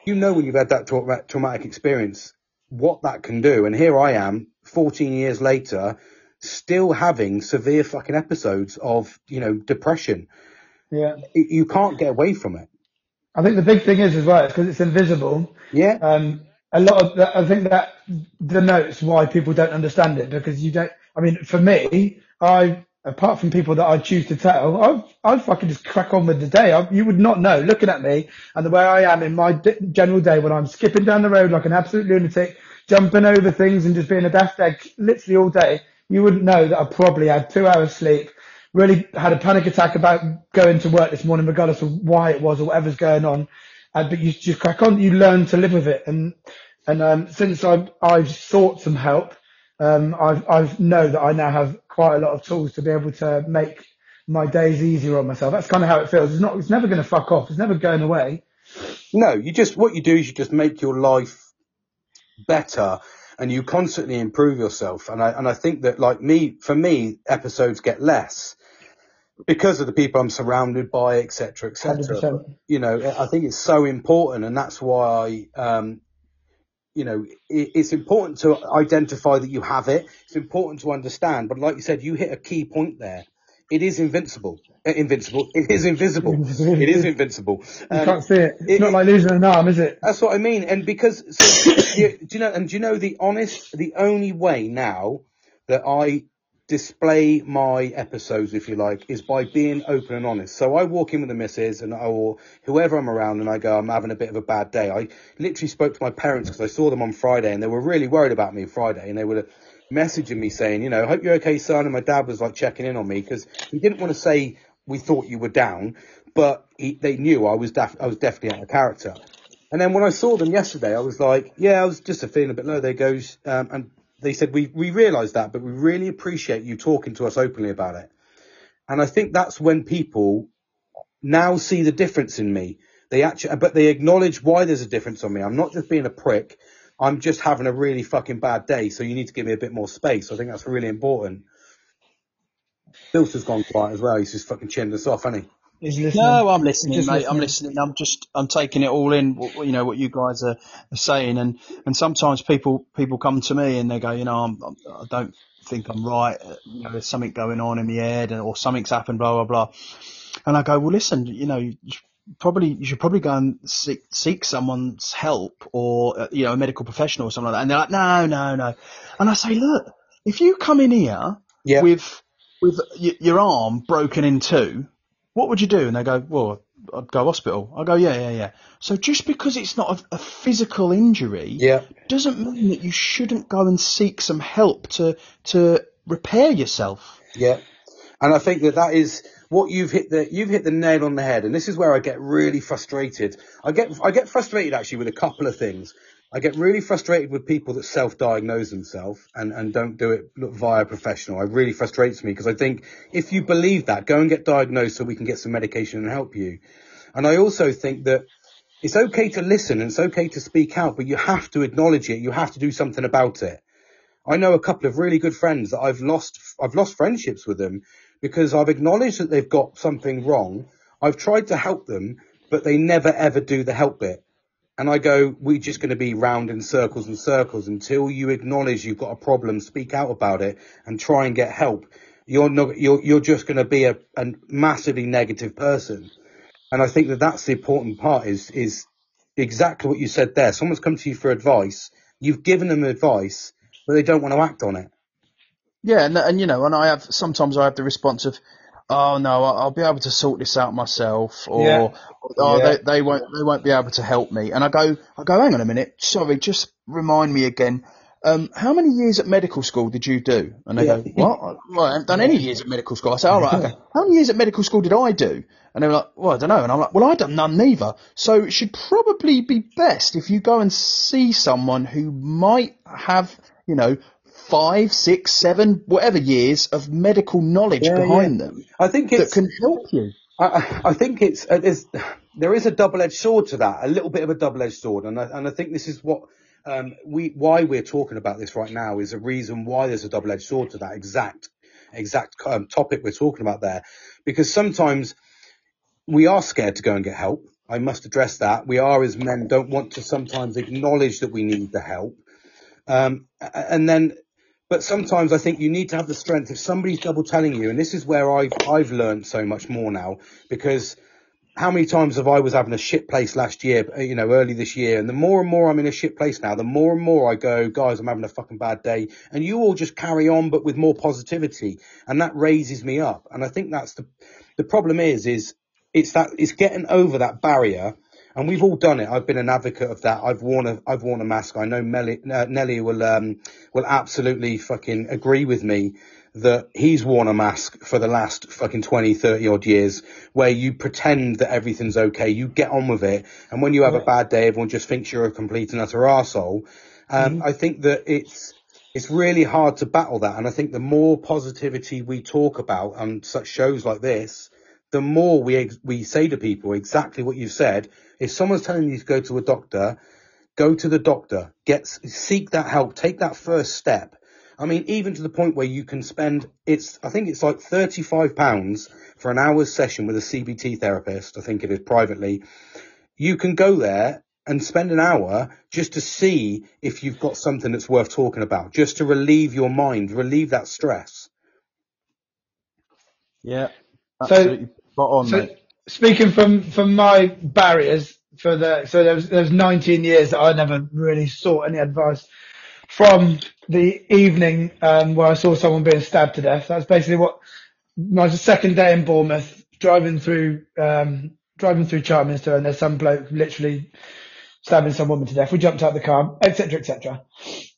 you know when you've had that tra- traumatic experience, what that can do. And here I am, 14 years later, still having severe fucking episodes of, you know, depression.
Yeah.
You- You can't get away from it.
I think the big thing is as well, because it's invisible.
Yeah.
Um, a lot of that, I think that denotes why people don't understand it because you don't, I mean, for me, I, apart from people that I choose to tell, I, I fucking just crack on with the day. I, you would not know looking at me and the way I am in my d- general day when I'm skipping down the road like an absolute lunatic, jumping over things and just being a daft egg literally all day. You wouldn't know that I probably had two hours sleep, really had a panic attack about going to work this morning, regardless of why it was or whatever's going on. Uh, but you just crack on. You learn to live with it. And and um, since I've I've sought some help, um, I've I've know that I now have quite a lot of tools to be able to make my days easier on myself. That's kind of how it feels. It's not. It's never going to fuck off. It's never going away.
No, you just, what you do is you just make your life better and you constantly improve yourself. And I, and I think that like me, for me, episodes get less because of the people I'm surrounded by, et cetera, et cetera.
percent.
you know, I think it's so important, and that's why, um, you know, it, it's important to identify that you have it. It's important to understand, but like you said, you hit a key point there. It is invincible. Uh, invincible. It is invisible. It is invincible.
You
Um,
can't see it. It's
it-
not like losing an arm, is it?
that's what I mean. And because, so, you, do you know, and do you know the honest, the only way now that I display my episodes, if you like, is by being open and honest. So I walk in with the missus and or whoever I'm around and I go, I'm having a bit of a bad day. I literally spoke to my parents because I saw them on Friday and they were really worried about me Friday and they were messaging me saying, you know, hope you're okay, son. And my dad was like checking in on me because he didn't want to say we thought you were down, but he, they knew I was def- I was definitely out of character. And then when I saw them yesterday, I was like, yeah, I was just feeling a bit low. They goes, um, and they said, we, we realize that, but we really appreciate you talking to us openly about it. And I think that's when people now see the difference in me. They actually, but they acknowledge why there's a difference on me. I'm not just being a prick. I'm just having a really fucking bad day. So you need to give me a bit more space. I think that's really important. Filter's gone quiet as well. He's just fucking chinned us off, hasn't he?
Listening.
No, I'm listening, mate. I'm
listening.
listening. I'm just, I'm taking it all in. What, you know what you guys are, are saying, and and sometimes people people come to me and they go, you know, I'm, I'm, I don't think I'm right. uh, You know, there's something going on in the head, and, or something's happened, blah blah blah. And I go, well, listen, you know, you should probably you should probably go and seek, seek someone's help or uh, you know a medical professional or something like that. And they're like, no, no, no. And I say, look, if you come in here
Yeah.
with with your arm broken in two, what would you do? And they go, well, I'd go hospital. I go, yeah, yeah, yeah. So just because it's not a, a physical injury
Yeah.
doesn't mean that you shouldn't go and seek some help to to repair yourself.
Yeah, and I think that that is what you've hit the you've hit the nail on the head, and this is where I get really frustrated. I get I get frustrated actually with a couple of things. I get really frustrated with people that self-diagnose themselves and, and don't do it via a professional. It really frustrates me because I think if you believe that, go and get diagnosed so we can get some medication and help you. And I also think that it's okay to listen and it's okay to speak out, but you have to acknowledge it. You have to do something about it. I know a couple of really good friends that I've lost, I've lost friendships with them because I've acknowledged that they've got something wrong. I've tried to help them, but they never ever do the help bit. And I go, we're just going to be round in circles and circles until you acknowledge you've got a problem, speak out about it and try and get help. You're not, you're, you're just going to be a, a massively negative person. And I think that that's the important part is, is exactly what you said there. Someone's come to you for advice. You've given them advice, but they don't want to act on it.
Yeah, and, and you know, and I have sometimes I have the response of, "Oh no, I'll be able to sort this out myself," or
Yeah.
"Oh,
Yeah.
they, they won't, they won't be able to help me." And I go, I go, hang on a minute, sorry, just remind me again. Um, how many years at medical school did you do? And they
Yeah.
go, what? Well, I haven't done any years at medical school. I say, all right, okay. How many years at medical school did I do? And they were like, well, I don't know. And I'm like, well, I done none neither. So it should probably be best if you go and see someone who might have, you know, five, six, seven, whatever years of medical knowledge
Yeah,
behind them
I think
that
it's,
can help you.
I, I think it's, uh, there's, there is a double-edged sword to that, a little bit of a double-edged sword, and I, and I think this is what um, we why we're talking about this right now is a reason why there's a double-edged sword to that exact exact um, topic we're talking about there, because sometimes we are scared to go and get help. I must address that. We are as men don't want to sometimes acknowledge that we need the help. Um, and then, but sometimes I think you need to have the strength. If somebody's double telling you, and this is where I've, I've learned so much more now because how many times have I was having a shit place last year, uh, you know, early this year, and the more and more I'm in a shit place now, the more and more I go, guys, I'm having a fucking bad day, and you all just carry on, but with more positivity, and that raises me up, and I think that's the, the problem is, is it's that it's getting over that barrier and we've all done it. I've been an advocate of that. I've worn a I've worn a mask. I know Melly, uh, Nelly will um will absolutely fucking agree with me that he's worn a mask for the last fucking 20, 30 odd years where you pretend that everything's okay. You get on with it. And when you have a bad day, everyone just thinks you're a complete and utter arsehole. Um, mm-hmm. I think that it's, it's really hard to battle that. And I think the more positivity we talk about on such shows like this, the more we we say to people exactly what you've said. If someone's telling you to go to a doctor, go to the doctor. Get seek that help. Take that first step. I mean, even to the point where you can spend it's I think it's like thirty five pounds for an hour's session with a CBT therapist. I think it is privately. You can go there and spend an hour just to see if you've got something that's worth talking about, just to relieve your mind, relieve that stress.
Yeah, absolutely. So Spot on,
so. Speaking from, from my barriers for the, so there was, there was 19 years that I never really sought any advice from the evening, um, where I saw someone being stabbed to death. That's basically what my second day in Bournemouth, driving through, um, driving through Charminster and there's some bloke literally stabbing some woman to death. We jumped out the car, etc., etc.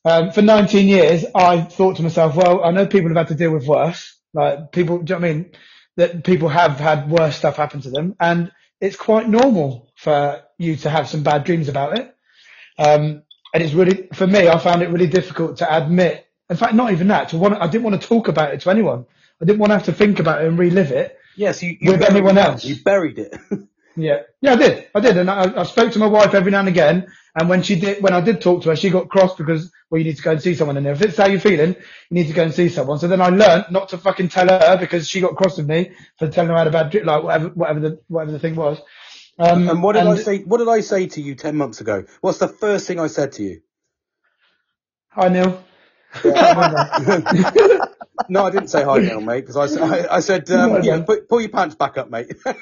Um, for 19 years, I thought to myself, well, I know people have had to deal with worse. Like people, do you know what I mean? That people have had worse stuff happen to them, and it's quite normal for you to have some bad dreams about it. Um, and it's really, for me, I found it really difficult to admit. In fact, not even that. To want, I didn't want to talk about it to anyone. I didn't want to have to think about it and relive it.
Yes, you, you
with anyone else.
You buried it.
yeah, yeah, I did. I did, and I, I spoke to my wife every now and again. And when she did, when I did talk to her, she got cross because well, you need to go and see someone. And if it's how you're feeling, you need to go and see someone. So then I learned not to fucking tell her because she got cross with me for telling her I had a bad drip, like whatever, whatever the, whatever the thing was.
Um, and what did and, I say? What did I say to you ten months ago? What's the first thing I said to you?
Hi Neil.
Yeah. no, I didn't say hi Neil, mate, because I, I, I, said, um, yeah, put, pull your pants back up, mate.
Do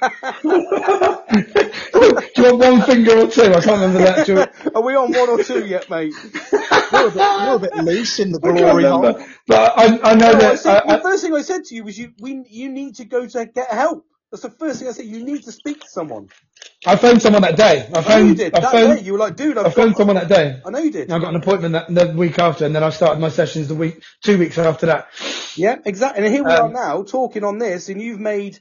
you want one finger or two? I can't remember that.
Are we on one or two yet, mate? we're, a bit, we're a bit loose in the glory hole.
But I, I know no, that. I
said, I, the first thing I said to you was, you, we, you need to go to get help. That's the first thing I said. You need to speak to someone.
I phoned someone that day. I phoned.
you did.
I
that
phoned,
day, you were like, dude, I've
I phoned someone that day.
I know you did.
I got an appointment that, the week after, and then I started my sessions the week, two weeks after that.
Yeah, exactly. And here we um, are now talking on this, and you've made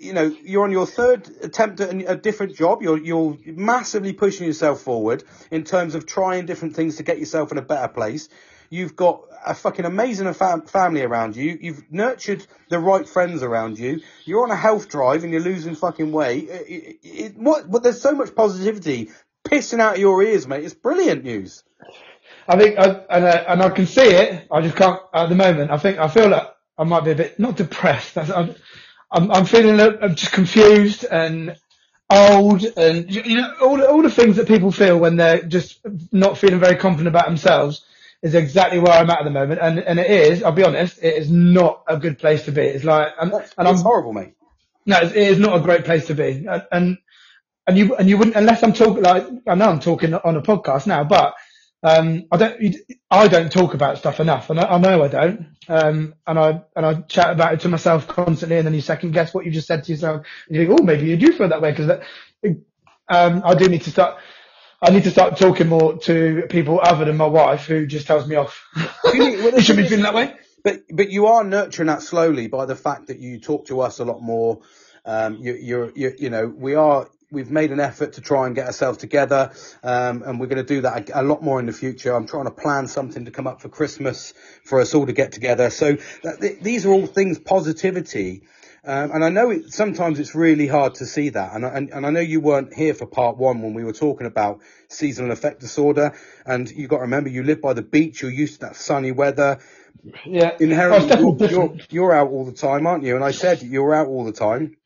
you know, you're on your third attempt at a, different job. You're you're massively pushing yourself forward in terms of trying different things to get yourself in a better place. You've got a fucking amazing fam- family around you. You've nurtured the right friends around you. You're on a health drive and you're losing fucking weight. It, it, it, what? But there's so much positivity pissing out of your ears, mate. It's brilliant news.
I think, I, and, uh, and I can see it. I just can't at the moment. I think I feel like I might be a bit not depressed. I, I'm, I'm feeling I'm just confused and old and you know all all the things that people feel when they're just not feeling very confident about themselves is exactly where I'm at at the moment and and it is I'll be honest it is not a good place to be it's like and,
and
I'm
horrible mate
no it is not a great place to be and, and and you and you wouldn't unless I'm talking like I know I'm talking on a podcast now but um, I don't, I don't talk about stuff enough, and I, I know I don't. Um, and I and I chat about it to myself constantly, and then you second guess what you just said to yourself, and you think, oh, maybe you do feel that way because um, I do need to start. I need to start talking more to people other than my wife, who just tells me off. you should be feeling that way.
But but you are nurturing that slowly by the fact that you talk to us a lot more. Um, you, you're, you, you know, we are we've made an effort to try and get ourselves together, um, and we're going to do that a, a, lot more in the future. I'm trying to plan something to come up for Christmas for us all to get together. So that, th- these are all things positivity. Um, and I know it, sometimes it's really hard to see that. And, I- and, and I know you weren't here for part one when we were talking about seasonal affect disorder. And you've got to remember, you live by the beach. You're used to that sunny weather.
Yeah.
Inherently, you're, you're, you're out all the time, aren't you? And I said you're out all the time.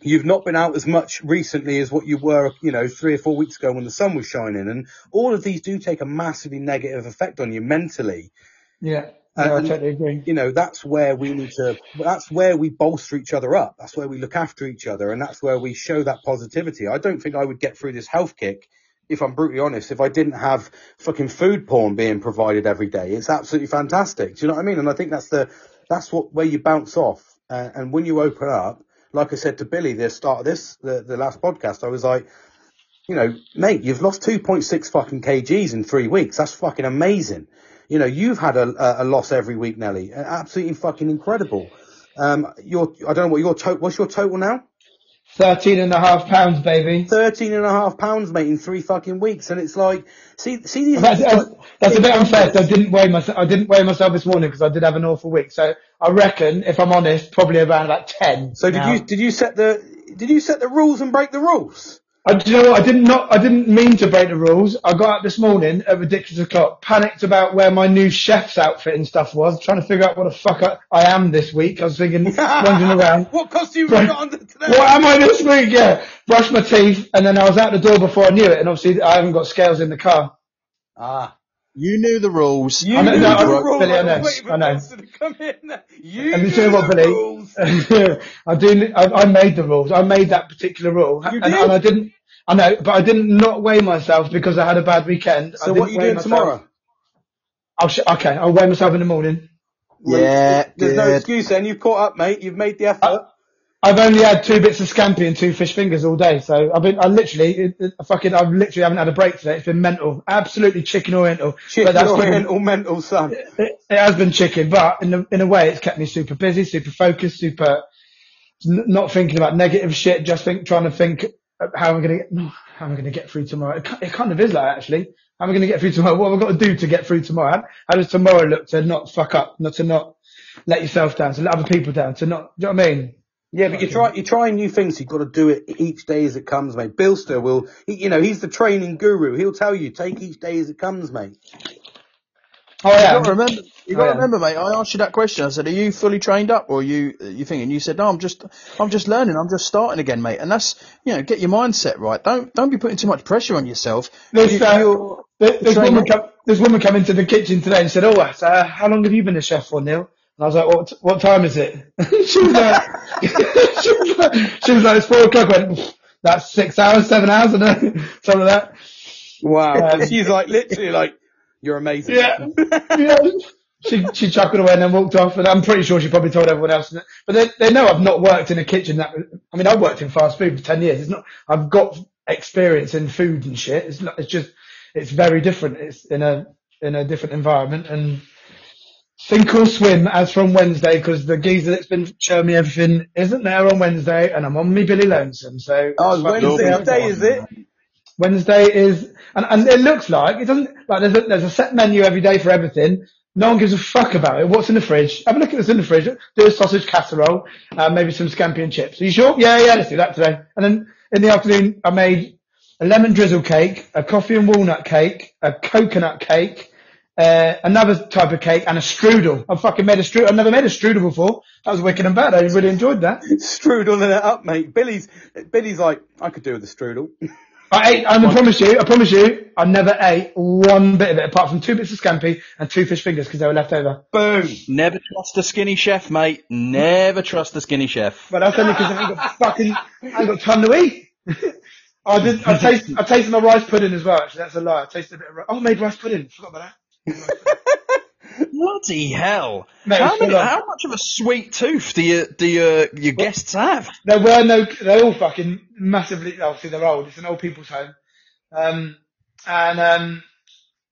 You've not been out as much recently as what you were, you know, three or four weeks ago when the sun was shining. And all of these do take a massively negative effect on you mentally.
Yeah. No, I totally agree.
you know, that's where we need to, that's where we bolster each other up. That's where we look after each other and that's where we show that positivity. I don't think I would get through this health kick, if I'm brutally honest, if I didn't have fucking food porn being provided every day. It's absolutely fantastic. Do you know what I mean? And I think that's the, that's what, where you bounce off. Uh, and when you open up, like I said to Billy, the start of this, the, the last podcast, I was like, you know, mate, you've lost 2.6 fucking kgs in three weeks. That's fucking amazing. You know, you've had a, a, loss every week, Nelly. Absolutely fucking incredible. Um, your, I don't know what your total, what's your total now?
13 and a half pounds, baby.
13 and a half pounds, mate, in three fucking weeks. And it's like, see, see these,
That's, that's, that's a bit unfair. I didn't weigh myself. I didn't weigh myself this morning because I did have an awful week. So I reckon, if I'm honest, probably around about 10.
so did you, did you set the, did you set the rules and break the rules?
I, do you know what? I didn't not. I didn't mean to break the rules. I got up this morning at ridiculous o'clock, panicked about where my new chef's outfit and stuff was, trying to figure out what the fuck I, I am this week. I was thinking, wandering around.
what costume have you got under today?
What am I this week? Yeah, brushed my teeth, and then I was out the door before I knew it. And obviously, I haven't got scales in the car.
Ah.
You knew the rules.
You
I know-
knew
no,
the rules.
Billy, I know, I know.
Buster to come in. You
And you
knew
say what,
the
Billy?
rules.
I do. I, I made the rules. I made that particular rule,
You
and,
did?
and I didn't. I know, but I didn't not weigh myself because I had a bad weekend.
So what are you doing
myself.
tomorrow?
I'll sh- okay, I'll weigh myself in the morning.
Yeah,
There's no excuse then. You've caught up, mate. You've made the effort.
I've only had two bits of scampi and two fish fingers all day, so I've been, I literally, it, it, I fucking, I literally haven't had a break today. It's been mental, absolutely chicken oriental.
Chicken
but that's been-
oriental mental son.
it, it has been chicken, but in a, in a way, it's kept me super busy, super focused, super n- not thinking about negative shit. Just think, trying to think uh, how I'm gonna get, how am I gonna get through tomorrow. It, it kind of is like that, actually. How am I gonna get through tomorrow? What have I got to do to get through tomorrow? How, how does tomorrow look to not fuck up, not to not let yourself down, to let other people down, to not, do you know what I mean?
Yeah, but you try you're trying new things. You've got to do it each day as it comes, mate. Billster will, he, you know, he's the training guru. He'll tell you take each day as it comes, mate.
Oh
You
yeah.
got to remember. You got
Oh,
to
yeah.
remember, mate. I asked you that question. I said, "Are you fully trained up, or are you you thinking?" You said, "No, I'm just I'm just learning. I'm just starting again, mate." And that's you know, get your mindset right. Don't don't be putting too much pressure on yourself.
This,
You-
uh,
you're-
This, this woman
up.
come, this woman come into the kitchen today and said, "Oh, uh, how long have you been a chef for, Neil?" And I was like, "What? What time is it?" she was like, she was like, she was like, "It's four o'clock." I went, "That's six hours, seven hours, and something like that."
Wow.
Um,
She's like literally like, you're amazing.
Yeah, yeah. She she chuckled away and then walked off, and I'm pretty sure she probably told everyone else. But they they know I've not worked in a kitchen. That I mean, I've worked in fast food for ten years. It's not. I've got experience in food and shit. It's not. It's just. It's very different. It's in a in a different environment and. Sink or swim as from Wednesday because the geezer that's been showing me everything isn't there on Wednesday and I'm on me Billy Lonesome. So
Oh, Wednesday what day is it?
Wednesday is, and, and it looks like, it doesn't, like there's a, there's a set menu every day for everything. No one gives a fuck about it. What's in the fridge? Have a look at what's in the fridge. Do a sausage casserole, uh, maybe some scampi and chips. Are you sure? Yeah, yeah, let's do that today. And then in the afternoon, I made a lemon drizzle cake, a coffee and walnut cake, a coconut cake, uh, another type of cake, and a strudel. I've fucking made a strudel. I've never made a strudel before. That was wicked and bad. I really enjoyed that.
Strudel it up, mate. Billy's, Billy's like, I could do with a strudel.
I ate, and I promise you, I promise you, I never ate one bit of it apart from two bits of scampi and two fish fingers because they were left over.
Boom.
never trust a skinny chef, mate. Never trust a skinny chef.
But that's only because I ain't got fucking, I ain't got time to eat. I did, I taste, I tasted my rice pudding as well. Actually, that's a lie. I tasted a bit of, ri- oh, I made rice pudding. Forgot about that.
Bloody hell!
Mate,
how, many, how much of a sweet tooth do you do your your guests have?
There were no, they're all fucking massively, obviously they're old. It's an old people's home. Um, and, um,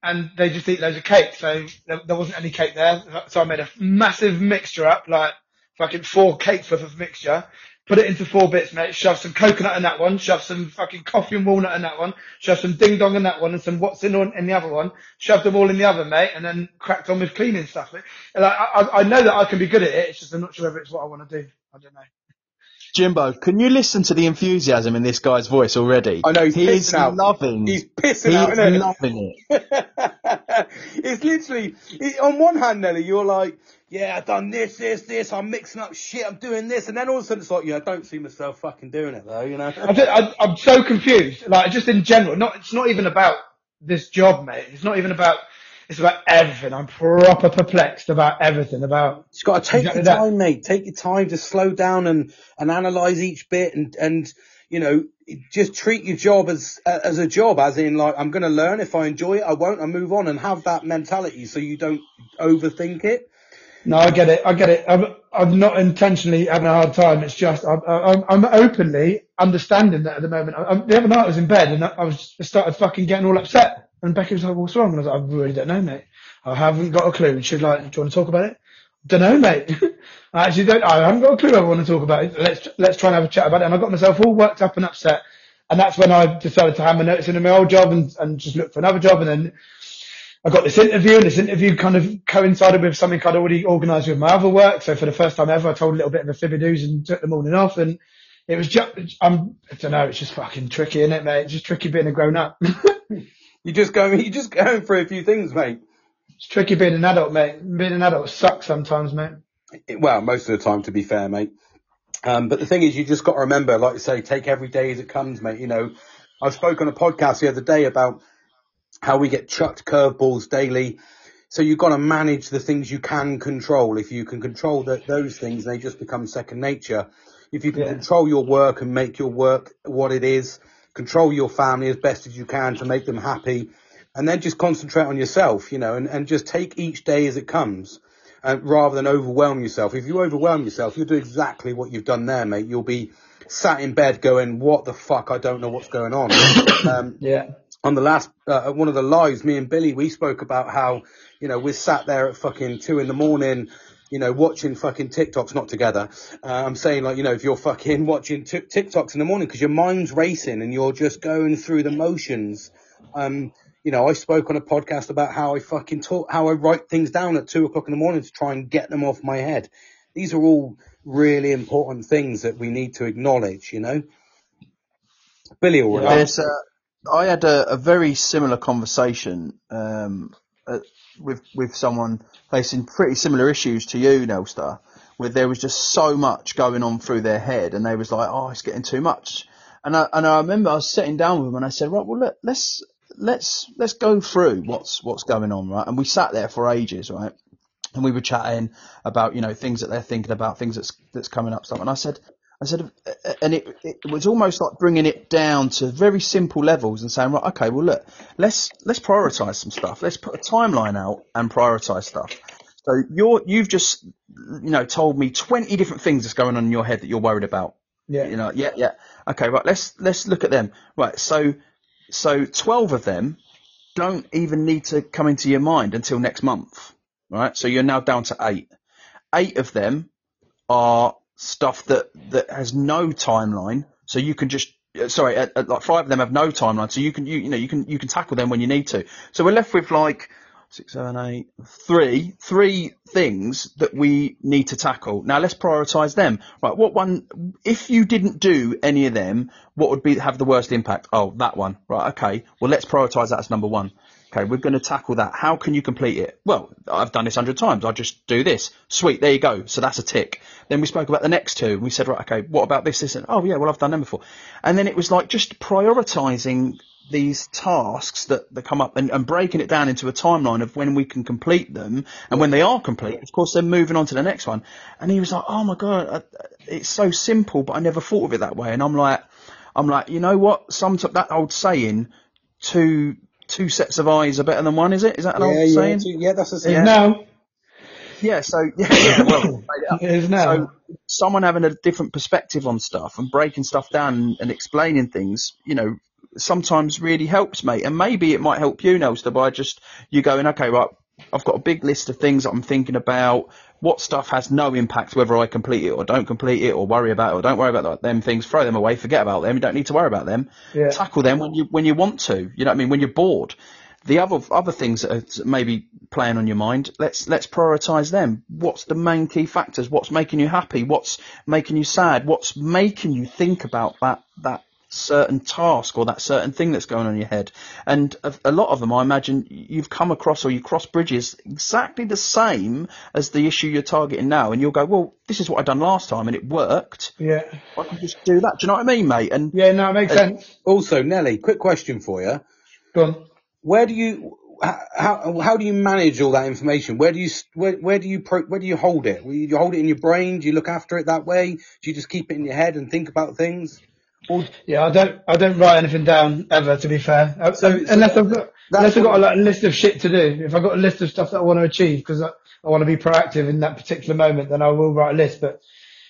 and they just eat loads of cake. So there, there wasn't any cake there. So I made a massive mixture up, like fucking four cakes worth of mixture. Put it into four bits, mate. Shove some coconut in that one. Shove some fucking coffee and walnut in that one. Shove some ding dong in that one, and some what's in on in the other one. Shove them all in the oven, mate, and then cracked on with cleaning stuff. Like, I, I I know that I can be good at it. It's just I'm not sure whether it's what I want to do. I don't know.
Jimbo, can you listen to the enthusiasm in this guy's voice already?
I know, he's
he's
pissing out.
loving.
He's pissing
he's
out, isn't it?
loving it.
it's literally, it, on one hand, Nelly, you're like, yeah, I've done this, this, this, I'm mixing up shit, I'm doing this, and then all of a sudden it's like, yeah, I don't see myself fucking doing it though, you know?
I just, I, I'm so confused. Like, just in general, not, it's not even about this job, mate. It's not even about, it's about everything. I'm proper perplexed about everything, about,
You've got to take
Exactly
your
that.
time, mate. Take your time to slow down and, and analyze each bit and, and, you know, just treat your job as, as a job, as in like, I'm going to learn. If I enjoy it, I won't, I move on and have that mentality so you don't overthink it.
no, I get it. I get it. I'm, I'm not intentionally having a hard time. It's just, I'm, I'm, I'm openly understanding that at the moment. I, the other night I was in bed and I, I was, I started fucking getting all upset. And Becky was like, what's wrong? And I was like, I really don't know, mate. I haven't got a clue. And like, do you want to talk about it? Don't know, mate. I actually don't, I haven't got a clue I want to talk about it. Let's, let's try and have a chat about it. And I got myself all worked up and upset. And that's when I decided to hand my notice into my old job and, and just look for another job. And then I got this interview and this interview kind of coincided with something I'd already organised with my other work. So for the first time ever, I told a little bit of a fibby doos and took the morning off. And it was just, I'm, I don't know, it's just fucking tricky, isn't it, mate? It's just tricky being a grown up.
You just go, you just going through a few things, mate.
it's tricky being an adult, mate. Being an adult sucks sometimes, mate.
Well, most of the time, to be fair, mate. Um, but the thing is, you just got to remember, like you say, take every day as it comes, mate. You know, I spoke on a podcast the other day about how we get chucked curveballs daily. So you've got to manage the things you can control. If you can control that those things, they just become second nature. If you can
Yeah.
control your work and make your work what it is, control your family as best as you can to make them happy, and then just concentrate on yourself, you know, and, and just take each day as it comes, uh, rather than overwhelm yourself. If you overwhelm yourself, you'll do exactly what you've done there, mate. You'll be sat in bed going, "What the fuck? I don't know what's going on." um,
Yeah.
on the last uh, one of the lives, me and Billy, we spoke about how you know we're sat there at fucking two in the morning, you know, watching fucking TikToks, not together. Uh, I'm saying like you know if you're fucking watching t- TikToks in the morning because your mind's racing and you're just going through the motions. Um, you know, I spoke on a podcast about how I fucking talk, how I write things down at two o'clock in the morning to try and get them off my head. These are all really important things that we need to acknowledge. You know, Billy, all right.
Uh, I had a, a very similar conversation um, uh, with with someone facing pretty similar issues to you, Nelstar, where there was just so much going on through their head, and they was like, "Oh, it's getting too much." And I and I remember I was sitting down with them, and I said, "Right, well, let, let's let's let's go through what's what's going on, right?" And we sat there for ages, right? and we were chatting about you know things that they're thinking about, things that's that's coming up, stuff. And I said, I said, uh, and it it was almost like bringing it down to very simple levels and saying, right, okay, well look, let's let's prioritize some stuff. Let's put a timeline out and prioritize stuff. So you're you've just you know told me twenty different things that's going on in your head that you're worried about.
Yeah.
You know, yeah, yeah. Okay, right. Let's let's look at them. Right. So so twelve of them don't even need to come into your mind until next month. Right. So you're now down to eight. Eight of them are stuff that that has no timeline. So you can just uh, sorry, uh, uh, like five of them have no timeline. So you can you you know you can you can tackle them when you need to. So we're left with like six, seven, eight, three, three things that we need to tackle. Now let's prioritise them. Right, what one? If you didn't do any of them, what would be have the worst impact? Oh, that one. Right, okay. Well, let's prioritise that as number one. Okay, we're going to tackle that. How can you complete it? Well, I've done this hundred times. I just do this. Sweet, there you go. So that's a tick. Then we spoke about the next two. We said, right, okay, what about this, this, and oh yeah, well I've done them before. And then it was like just prioritising these tasks that, that come up and, and breaking it down into a timeline of when we can complete them and when they are complete, of course, they're moving on to the next one. And he was like, oh my God, it's so simple, but I never thought of it that way. And I'm like, I'm like, you know what? Some that old saying, two two sets of eyes are better than one. Is it? Is that an
Yeah,
old
yeah,
saying?
so- yeah, that's a saying.
is now.
Yeah. So yeah, yeah well, made it up.
It is now.
So someone having a different perspective on stuff and breaking stuff down and explaining things, you know, sometimes really helps, mate. And maybe it might help you, Nelster, by just you going, okay, right, I've got a big list of things that I'm thinking about. What stuff has no impact whether I complete it or don't complete it or worry about it or don't worry about them things. Throw them away, forget about them. You don't need to worry about them.
Yeah.
Tackle them when you when you want to. You know what I mean? When you're bored. the other other things that are maybe playing on your mind, let's let's prioritise them. What's the main key factors? What's making you happy? What's making you sad? What's making you think about that that certain task or that certain thing that's going on in your head? And a, a lot of them, I imagine, you've come across or you cross bridges exactly the same as the issue you're targeting now, and you'll go, well, this is what I done last time and it worked.
Yeah.
I can just do that. Do you know what I mean, mate? And
Yeah, no, it makes
Uh,
sense.
Also, Nelly, quick question for you.
Go on.
Where do you how how do you manage all that information? Where do you where where do you pro, where do you hold it? Will you hold it in your brain? Do you look after it that way? Do you just keep it in your head and think about things?
Yeah, I don't, I don't write anything down ever, to be fair. Uh,
So- so
unless
that-
I've got, unless I've got
what-
a like, list of shit to do. If I've got a list of stuff that I want to achieve because I, I want to be proactive in that particular moment, then I will write a list. But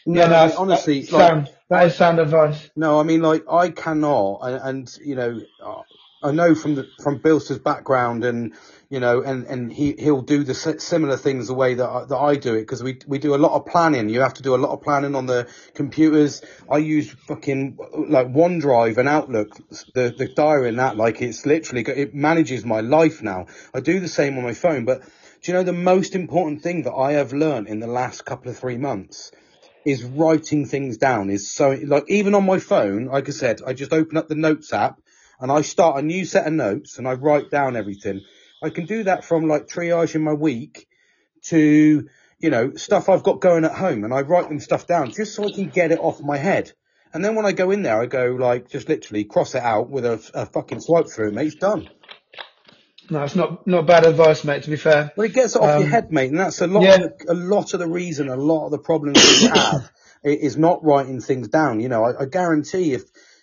no,
yeah, no,
I mean, honestly,
that's
like,
sound. That is sound advice.
No, I mean like I cannot, and, and you know, uh, I know from the from Bilster's background, and you know, and and he he'll do the similar things the way that I, that I do it because we we do a lot of planning. You have to do a lot of planning on the computers. I use fucking like OneDrive and Outlook, the the diary and that. Like it's literally it manages my life now. I do the same on my phone, but do you know the most important thing that I have learned in the last couple of three months? is writing things down is so like even on my phone like i said i just open up the notes app and i start a new set of notes and i write down everything i can do that from like triage in my week to you know stuff i've got going at home and i write them stuff down just so i can get it off my head and then when i go in there i go like just literally cross it out with a, a fucking swipe through mate it's done
No, it's not, not bad advice, mate, to be fair.
Well, it gets it off your
Um,
head, mate, and that's a lot.
yeah.
Of a lot of the reason, a lot of the problems we have is not writing things down. You know, I, I guarantee if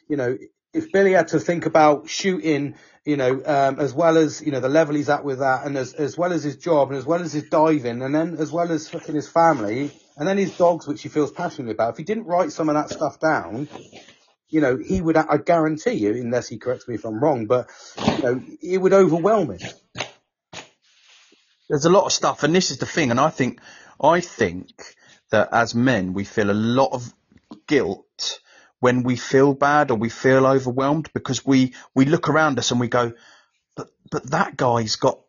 you know if Billy had to think about shooting, you know, um, as well as you know the level he's at with that, and as as well as his job, and as well as his diving, and then as well as fucking his family, and then his dogs, which he feels passionate about. If he didn't write some of that stuff down, you know, he would. I guarantee you, unless he corrects me if I'm wrong, but you know, it would overwhelm him.
there's a lot of stuff, and this is the thing, and I think, I think that as men, we feel a lot of guilt when we feel bad or we feel overwhelmed because we, we look around us and we go, but, but that guy's got,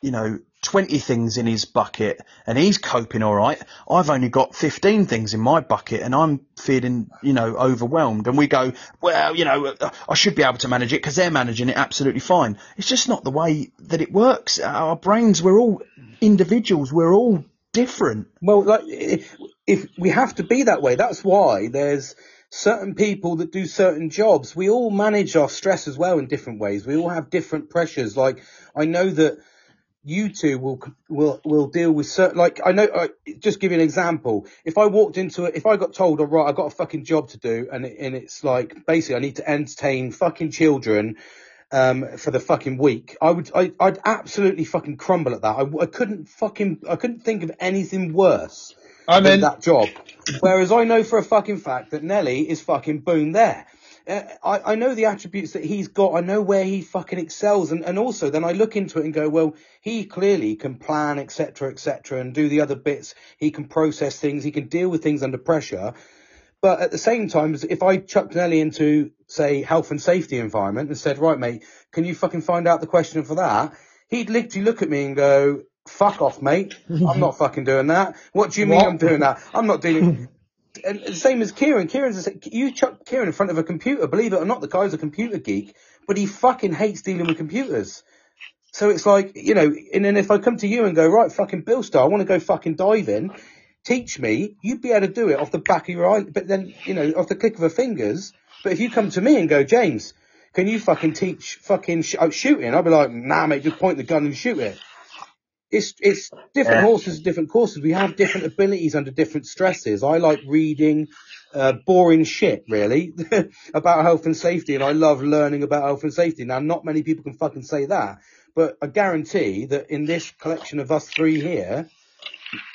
you know, 20 things in his bucket and he's coping all right. I've only got 15 things in my bucket and I'm feeling, you know, overwhelmed. And we go, well, you know, I should be able to manage it because they're managing it absolutely fine. It's just not the way that it works. Our brains, we're all individuals. We're all different.
Well, like if, if we have to be that way, that's why there's certain people that do certain jobs. We all manage our stress as well in different ways. We all have different pressures. Like I know that you two will will will deal with certain. Like I know. I, just give you an example. If I walked into it, if I got told, "All right, I've got a fucking job to do," and it, and it's like basically I need to entertain fucking children um, for the fucking week, I would, I, I'd absolutely fucking crumble at that. I, I couldn't fucking, I couldn't think of anything worse
I'm in.
that job. Whereas I know for a fucking fact that Nelly is fucking boom there. Uh, I, I know the attributes that he's got. I know where he fucking excels, and, and also then I look into it and go, well, he clearly can plan, etc., etc., and do the other bits. He can process things. He can deal with things under pressure. But at the same time, if I chucked Nelly into, say, health and safety environment and said, right, mate, can you fucking find out the question for that? He'd literally look at me and go, fuck off, mate. I'm not fucking doing that. What do you mean
What?
I'm doing that? I'm not doing and same as Kieran. Kieran's a, you chuck Kieran in front of a computer. Believe it or not, the guy's a computer geek, but he fucking hates dealing with computers. So it's like, you know, and then if I come to you and go, right, fucking Bill Star, I want to go fucking diving, teach me, you'd be able to do it off the back of your eye, but then, you know, off the click of her fingers. But if you come to me and go, James, can you fucking teach fucking sh- oh, shooting? I'd be like, nah, mate, just point the gun and shoot it. It's, it's different
Yeah.
horses, different courses. We have different abilities under different stresses. I like reading, uh, boring shit, really, about health and safety, and I love learning about health and safety. Now, not many people can fucking say that, but I guarantee that in this collection of us three here,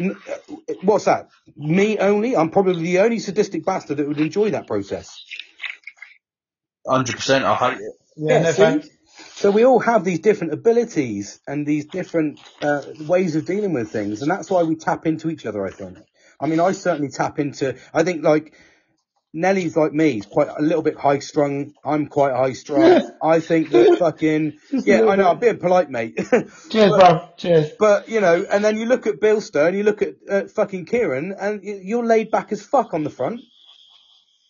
n- uh, what's that? Me only? I'm probably the only sadistic bastard that would enjoy that process.
100%. I hope it.
Yeah, no thanks.
So we all have these different abilities and these different uh, ways of dealing with things, and that's why we tap into each other. I think. I mean, I certainly tap into. I think like Nelly's like me. He's quite a little bit high strung. I'm quite high strung. I think that fucking yeah. I know. I'm being polite, mate.
Cheers, bro. Cheers.
But you know, and then you look at Bilster and you look at uh, fucking Kieran, and you're laid back as fuck on the front.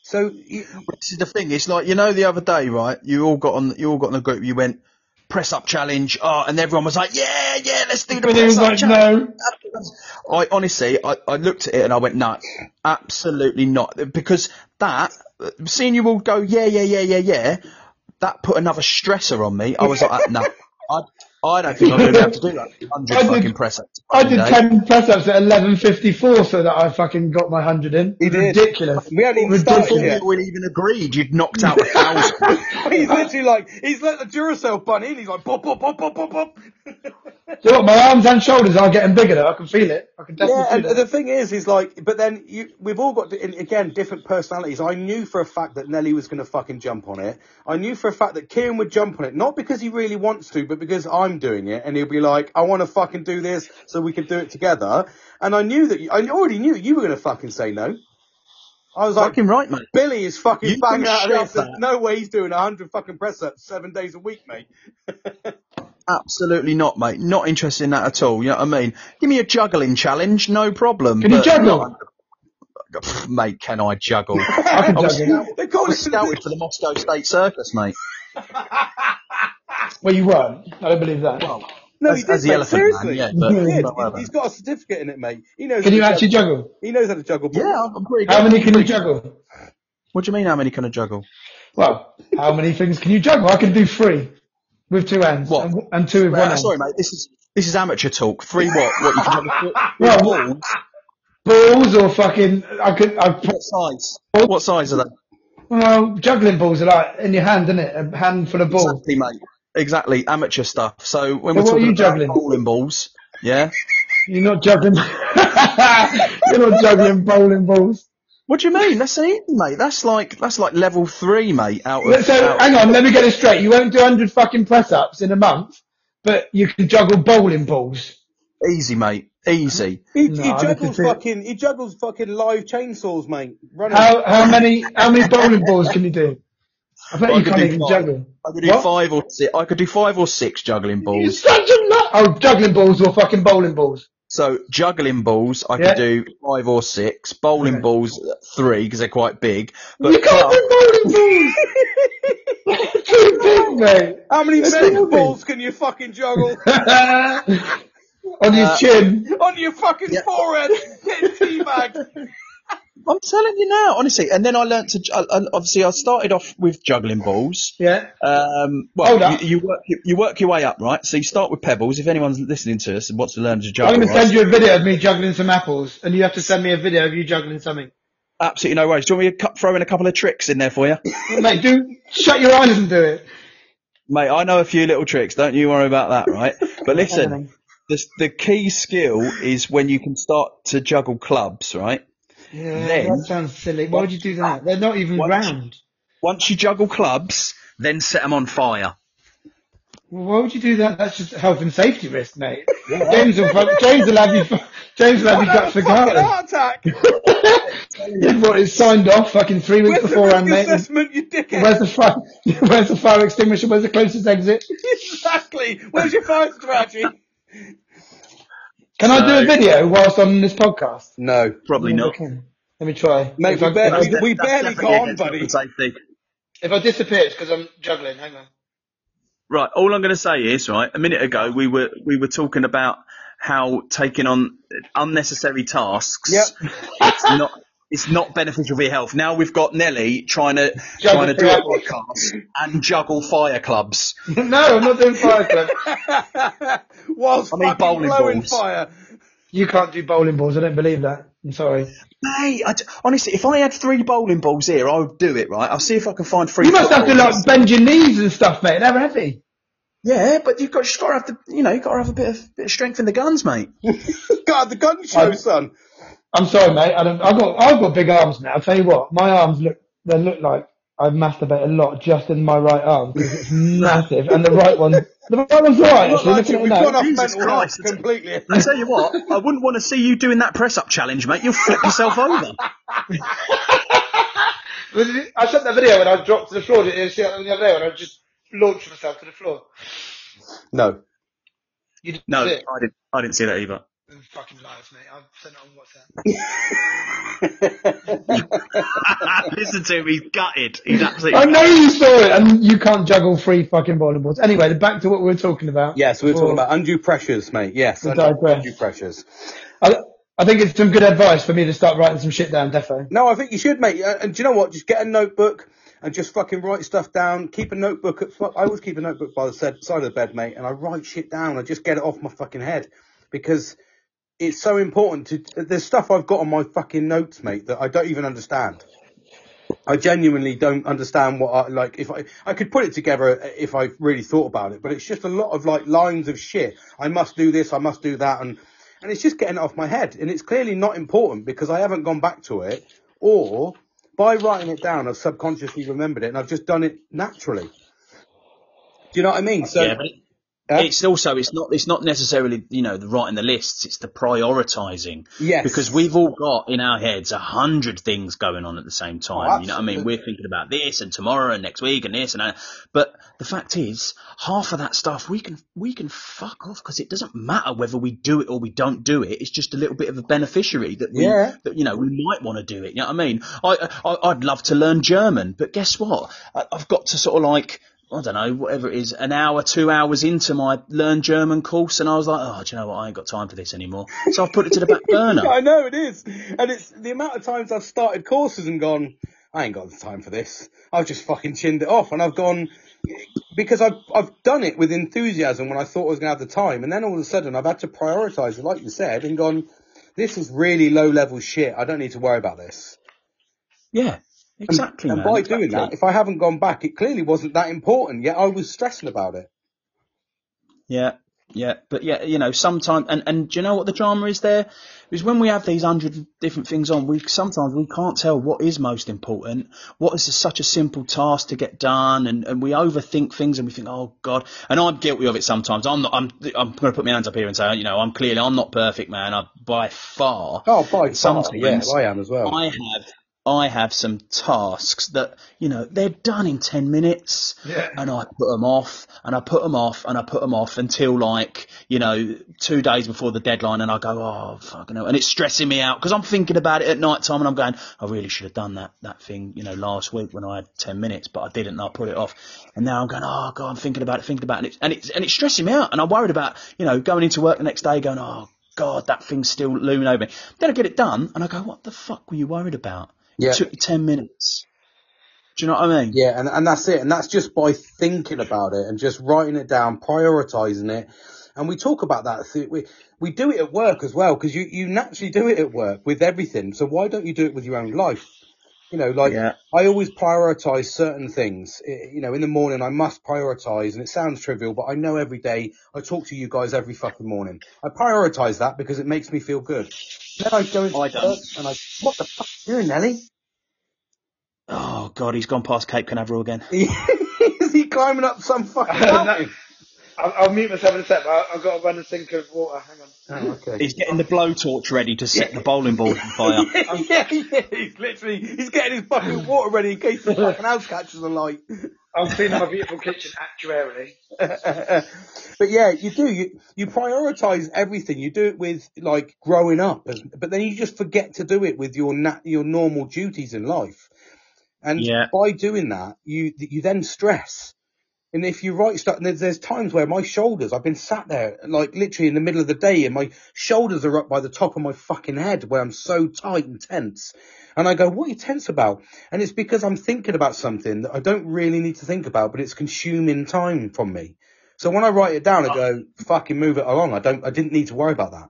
So you,
This is the thing. It's like you know the other day, right? You all got on. You all got in a group. You went press up challenge. Oh, and everyone was like, yeah, yeah, let's do the press
was
up
like,
challenge.
no.
I honestly, I, I looked at it and I went, no, absolutely not. Because that, seeing you all go, yeah, yeah, yeah, yeah, yeah, that put another stressor on me. I was like, no, I, I don't think I'm going to be able to do that. 100
I did-
fucking press ups.
I did 10 press ups at 11.54 so that I fucking got my 100 in.
He did.
Ridiculous.
We hadn't even
Ridiculous.
started
Before
yet.
you even agreed, you'd knocked out a thousand.
he's literally like he's like the Duracell bunny, and he's like pop, pop, pop, pop, pop, pop.
You know what, my arms and shoulders are getting bigger though. I can feel it. I can definitely
Yeah, and
it.
the thing is, is like, but then you, we've all got, again, different personalities. I knew for a fact that Nelly was going to fucking jump on it. I knew for a fact that Kieran would jump on it, not because he really wants to, but because I'm doing it, and he'll be like, I want to fucking do this, so we can do it together. And I knew that, you, I already knew you were going to fucking say no. I was like,
fucking right, mate.
Billy is fucking
You
banging out of this. There's no way he's doing a hundred fucking press ups seven days a week, mate.
Absolutely not, mate. Not interested in that at all. You know what I mean? Give me a juggling challenge, no problem.
Can you juggle?
not- mate, can I juggle?
I can juggle.
They
I
call
was
it
scouted for the Moscow State Circus, mate.
Well, you weren't. I don't believe that.
Well,
No,
as,
he did,
as the
mate,
elephant
seriously.
man, yeah.
He did.
but.
He's got a certificate in it, mate. He knows.
Can you
to
actually juggle?
He knows how to juggle. balls.
yeah, I'm pretty good.
How many can you juggle?
What do you mean? How many can I juggle?
Well, how many things can you juggle? I can do three with two ends.
What?
and, and two with one
Well,
hand.
sorry, mate. This is this is amateur talk. Three what? What you can? Four,
Well,
balls?
Balls or fucking, I could, I
What size? What size are they?
well, juggling balls are like in your hand, isn't it? A handful of balls.
Exactly, mate. Exactly, amateur stuff. So when
So
we're
what are
talking
you
about
juggling?
bowling balls, yeah.
You're not juggling. You're not juggling bowling balls.
What do you mean? That's easy, mate. That's like that's like level three, mate. Out of
So
out-
hang on, let me get it straight. You won't do 100 fucking press ups in a month, but you can juggle bowling balls.
easy, mate. Easy.
He,
No,
he juggles
need to see it.
fucking. He juggles fucking live chainsaws, mate. Running.
How how many how many bowling balls can you do? I bet
I
you
could
can't even
five.
juggle.
I could do
What?
five or six. I could do five or six juggling balls.
You're
balls.
such a nut. Oh, juggling balls or fucking bowling balls.
So juggling balls, I
Yeah.
could do five or six. Bowling
Okay.
balls, three because they're quite big. But
you can't
club-
do bowling balls. Too big, mate.
How many
That's
balls can you fucking juggle
On your
Uh,
chin.
on your fucking
Yeah.
forehead? Getting teabagged.
I'm telling you now, honestly. And then I learnt to. I, I- obviously, I started off with juggling balls.
Yeah.
Um,
Hold
well,
up.
you, you work you, you work your way up, right? So you start with pebbles. If anyone's listening to us and wants to learn to juggle, I'm
going to
right?
send you a video of me juggling some apples, and you have to send me a video of you juggling something.
absolutely no worries. Do you want me to cut, throw in a couple of tricks in there for you,
Mate, do shut your eyes and do it.
mate? I know a few little tricks. Don't you worry about that, right? But listen, the the key skill is when you can start to juggle clubs, right?
Yeah,
Then-
that sounds silly. Why would you do that? They're not even
Once-
round.
Once you juggle clubs, then set them on fire.
Well, why would you do that? That's just health and safety risk, mate. James will James will have you. James will have you gut for garden.
heart attack.
You've got signed off fucking three weeks
Where's the
beforehand,
risk
mate.
assessment, you dickhead?
Where's the fire? Where's the fire extinguisher? Where's the closest exit?
exactly. Where's your fire strategy?
Can I do a video whilst on this podcast?
No,
Probably
Yeah,
not.
okay. Let me try.
Mate,
if,
we
I,
barely-
if, I,
we
That's
barely
definitely
can't,
against
buddy.
health safety.
if I disappear, it's because I'm juggling. Hang on.
Right. All I'm going to say is, right, a minute ago we were we were talking about how taking on unnecessary tasks.
Yep.
It's not. It's not beneficial for your health. Now we've got Nelly trying to
Juggle
trying to do a podcast and juggle fire clubs.
no, I'm not doing fire clubs.
Whilst
I mean bowling
blowing
balls.
fire.
You can't do bowling balls. I don't believe that. I'm sorry.
Mate, I d honestly, if I had three bowling balls here, I would do it. Right, I'll see if I can find three.
You must have to
footballs.
like bend your knees and stuff, mate. They're heavy.
Yeah, but you've got, you've got to have the, you know, you've got to have a bit of, bit of strength in the guns, mate.
God, the gun show,
I'm-
son.
I'm sorry, mate. I don't, I've got I've got big arms now. I'll tell you what, my arms look they look like I masturbate a lot just in my right arm because it's massive, and the right one the right one's
right.
Actually,
like
looking at
we've
it now.
gone off
Jesus Christ.
completely.
I tell you what, I wouldn't want to see you doing that press up challenge, mate. You'll flip yourself over.
I sent that video when I dropped to the floor. Did you see it the other day when I just launched myself to the floor?
No.
You didn't
No,
see it?
I didn't. I didn't see that either.
Fucking liars, mate. I've sent it on WhatsApp.
Listen to him. He's gutted. He's absolutely.
I know you saw it, and you can't juggle three fucking bowling balls. Anyway, back to what we were talking about.
yes, we were talking about undue pressures, mate. Yes, undue, undue pressures.
I, I think it's some good advice for me to start writing some shit down, defo.
No, I think you should, mate. Uh, And do you know what? Just get a notebook and just fucking write stuff down. Keep a notebook. At, I always keep a notebook by the side side of the bed, mate, and I write shit down. I just get it off my fucking head because it's so important to. There's stuff I've got on my fucking notes, mate, that I don't even understand. I genuinely don't understand what I like. If I I could put it together if I really thought about it, but it's just a lot of like lines of shit. I must do this. I must do that, and and it's just getting it off my head. And it's clearly not important because I haven't gone back to it, or by writing it down, I've subconsciously remembered it, and I've just done it naturally. Do you know what I mean? So
yeah,
Huh?
it's also it's not it's not necessarily you know the writing the lists. It's the prioritising.
yes,
Because we've all got in our heads a hundred things going on at the same time.
Oh,
you know what I mean? We're thinking about this and tomorrow and next week and this and that. But the fact is, half of that stuff we can we can fuck off because it doesn't matter whether we do it or we don't do it. It's just a little bit of a beneficiary that we
Yeah.
that you know we might want to do it. You know what I mean? I, I I'd love to learn German, but guess what? I, I've got to sort of like. I don't know, whatever it is, an hour, two hours into my learn German course, and I was like, oh, do you know what? I ain't got time for this anymore. So I've put it to the back burner.
I know it is, and it's the amount of times I've started courses and gone, I ain't got the time for this. I've just fucking chinned it off, and I've gone because I've I've done it with enthusiasm when I thought I was gonna have the time, and then all of a sudden I've had to prioritise it, like you said, and gone, this is really low level shit. I don't need to worry about this.
Yeah, exactly.
and
man,
by
exactly.
doing that, if I haven't gone back, it clearly wasn't that important. Yet I was stressing about it.
Yeah, yeah, but yeah, you know, sometimes, and and do you know what the drama is there? Is when we have these hundred different things on, we sometimes we can't tell what is most important, what is such a simple task to get done, and, and we overthink things, and we think, oh god, and I'm guilty of it sometimes. I'm not. I'm I'm going to put my hands up here and say, you know, I'm clearly I'm not perfect, man. I by far.
Oh, by far,
Sometimes
yeah, I am as well.
I have I have some tasks that you know they're done in ten minutes,
Yeah.
and I put them off, and I put them off, and I put them off until like you know two days before the deadline, and I go, oh fucking hell, and it's stressing me out because I'm thinking about it at night time, and I'm going, I really should have done that that thing you know last week when I had ten minutes, but I didn't, and I put it off, and now I'm going, oh god, I'm thinking about it, thinking about it, and it's and it's stressing me out, and I'm worried about you know going into work the next day, going, oh god, that thing's still looming over me. Then I get it done, and I go, what the fuck were you worried about?
Yeah.
It took you 10 minutes. Do you know what I mean?
Yeah, and, and that's it. And that's just by thinking about it and just writing it down, prioritizing it. And we talk about that. We, we do it at work as well because you, you naturally do it at work with everything. So why don't you do it with your own life? You know, like
Yeah.
I always prioritize certain things. I- You know, in the morning I must prioritize, and it sounds trivial, but I know every day I talk to you guys every fucking morning. I prioritize that because it makes me feel good. Then I go into
I don't.
work and I, what the fuck are you doing, Nelly?
Oh, God, he's gone past Cape Canaveral again.
Is he climbing up some fucking mountain?
I'll, I'll mute myself in a sec, but I- I've got to run a sink of water. Hang on.
Oh, okay.
He's getting the blowtorch ready to set the bowling ball on fire.
yeah, yeah, he's literally, he's getting his fucking water ready in case the fucking house catches alight.
I'm cleaning my beautiful kitchen actuarily.
but yeah, you do, you, you prioritize everything. You do it with like growing up, and- but then you just forget to do it with your nat, your normal duties in life. And
Yeah.
by doing that, you, you then stress. And if you write stuff, there's, there's times where my shoulders, I've been sat there, like literally in the middle of the day, and my shoulders are up by the top of my fucking head where I'm so tight and tense. And I go, what are you tense about? And it's because I'm thinking about something that I don't really need to think about, but it's consuming time from me. So when I write it down, I go, fucking move it along. I don't, I didn't need to worry about that.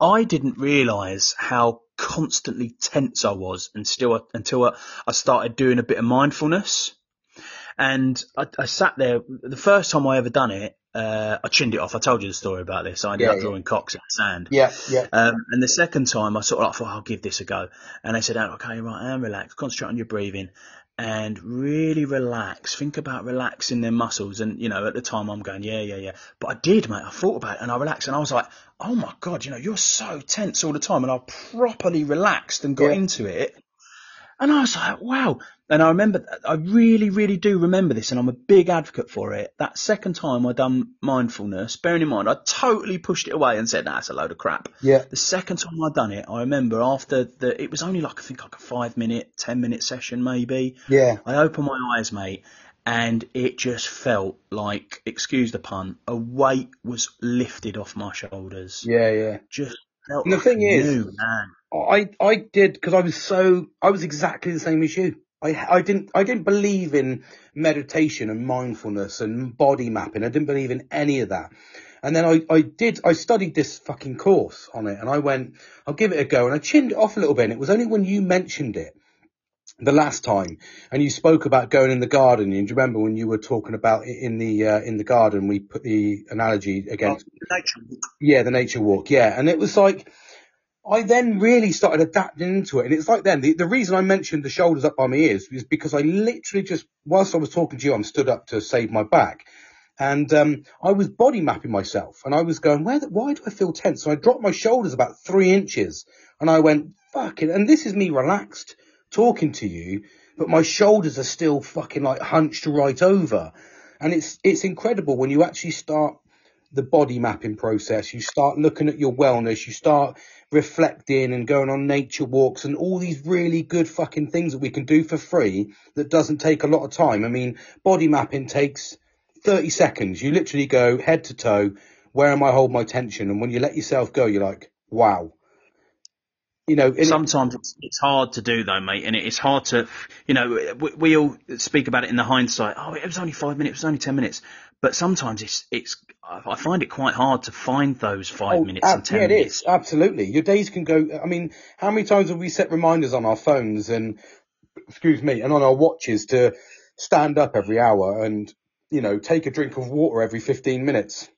I didn't realise how constantly tense I was until, until I, I started doing a bit of mindfulness. And I, I sat there, the first time I ever done it, uh, I chinned it off. I told you the story about this. I ended
Yeah,
up
yeah.
drawing cocks in the sand.
Yeah, yeah.
Um, and the second time I sort of like thought, I'll give this a go. And they said, oh, okay, right, and relax, concentrate on your breathing and really relax. Think about relaxing their muscles. And, you know, at the time I'm going, yeah, yeah, yeah. But I did, mate. I thought about it and I relaxed and I was like, oh my God, you know, you're so tense all the time. And I properly relaxed and got
Yeah.
into it. And I was like, wow. And I remember, I really, really do remember this, and I'm a big advocate for it. That second time I done mindfulness, bearing in mind, I totally pushed it away and said, nah, it's a load of crap.
Yeah.
The second time I done it, I remember after the, it was only like, I think like a five minute, 10 minute session maybe.
Yeah.
I opened my eyes, mate, and it just felt like, excuse the pun, a weight was lifted off my shoulders.
Yeah. Yeah.
Just felt
And the
like
thing
new,
is-
man.
I I did because I was so I was exactly the same as you. I I didn't I didn't believe in meditation and mindfulness and body mapping. I didn't believe in any of that. And then I, I did I studied this fucking course on it and I went I'll give it a go and I chinned it off a little bit and it was only when you mentioned it the last time and you spoke about going in the garden and do you remember when you were talking about it in the uh, in the garden we put the analogy against yeah, the nature walk. Yeah. And it was like, I then really started adapting into it. And it's like then, the, the reason I mentioned the shoulders up by my ears is because I literally just, whilst I was talking to you, I'm stood up to save my back. And, um, I was body mapping myself and I was going, where, the, why do I feel tense? So I dropped my shoulders about three inches and I went, fuck it. And this is me relaxed talking to you, but my shoulders are still fucking like hunched right over. And it's, it's incredible when you actually start the body mapping process. You start looking at your wellness. You start reflecting and going on nature walks and all these really good fucking things that we can do for free that doesn't take a lot of time. I mean, body mapping takes 30 seconds. You literally go head to toe. Where am I holding my tension? And when you let yourself go, you're like, wow. You know, it-
Sometimes it's, it's hard to do though, mate, and it's hard to, you know, we, we all speak about it in the hindsight. Oh, it was only five minutes, it was only ten minutes, but sometimes it's it's. I find it quite hard to find those five
Oh,
minutes
ab-
and ten
yeah, it
minutes.
is. Absolutely. Your days can go, I mean, how many times have we set reminders on our phones and, excuse me, and on our watches to stand up every hour and, you know, take a drink of water every 15 minutes?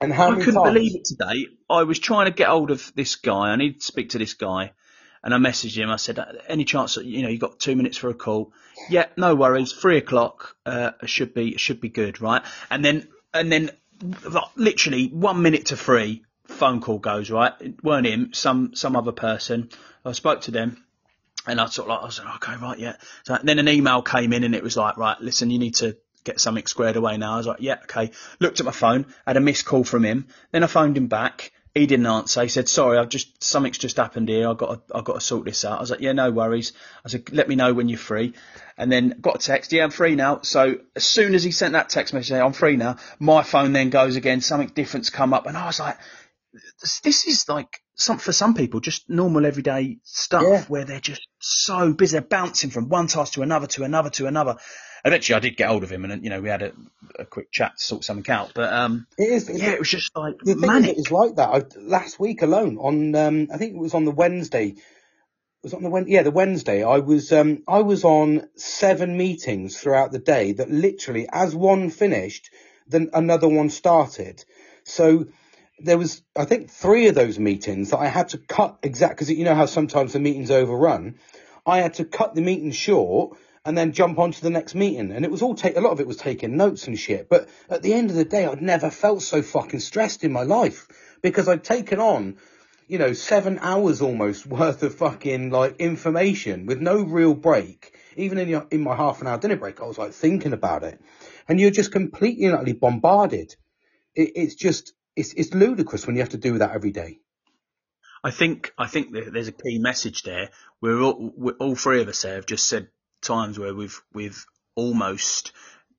And how
I couldn't
times?
believe it today. I was trying to get hold of this guy. I need to speak to this guy. And I messaged him. I said, "Uh, any chance that, you know, you got two minutes for a call? Yeah, no worries. Three o'clock, uh, should be, should be good, right? And then, and then literally one minute to three, phone call goes, right? It weren't him, some, some other person. I spoke to them. And I sort of like, I was like, okay, right, yeah. So then an email came in and it was like, right, listen, you need to get something squared away now. I was like, yeah, okay. Looked at my phone, had a missed call from him. Then I phoned him back. He didn't answer. He said, sorry, I've just, something's just happened here. I've got to, I've got to sort this out. I was like, yeah, no worries. I said, let me know when you're free. And then got a text, yeah, I'm free now. So as soon as he sent that text message, I'm free now, my phone then goes again, something different's come up. And I was like, this, is like some for some people just normal everyday stuff
Yeah.
where they're just so busy they're bouncing from one task to another to another to another eventually i did get hold of him and you know we had a, a quick chat to sort something out but um
It is.
yeah it was just like
the thing is,
manic
it was like that. I, last week alone, on um, I think it was on the Wednesday. Was on the Wed? Yeah, the Wednesday. I was um, I was on seven meetings throughout the day. That literally, as one finished, then another one started. So there was, I think, three of those meetings that I had to cut exact because you know how sometimes the meetings overrun. I had to cut the meeting short and then jump onto the next meeting. And it was all take a lot of it was taking notes and shit. But at the end of the day, I'd never felt so fucking stressed in my life because I'd taken on, you know, seven hours almost worth of fucking like information with no real break. Even in your, in my half an hour dinner break, I was like thinking about it, and you're just completely and utterly bombarded. It, it's just it's it's ludicrous when you have to do that every day.
i think i think there's a key message there we're all we're, all three of us have just said times where we've we've almost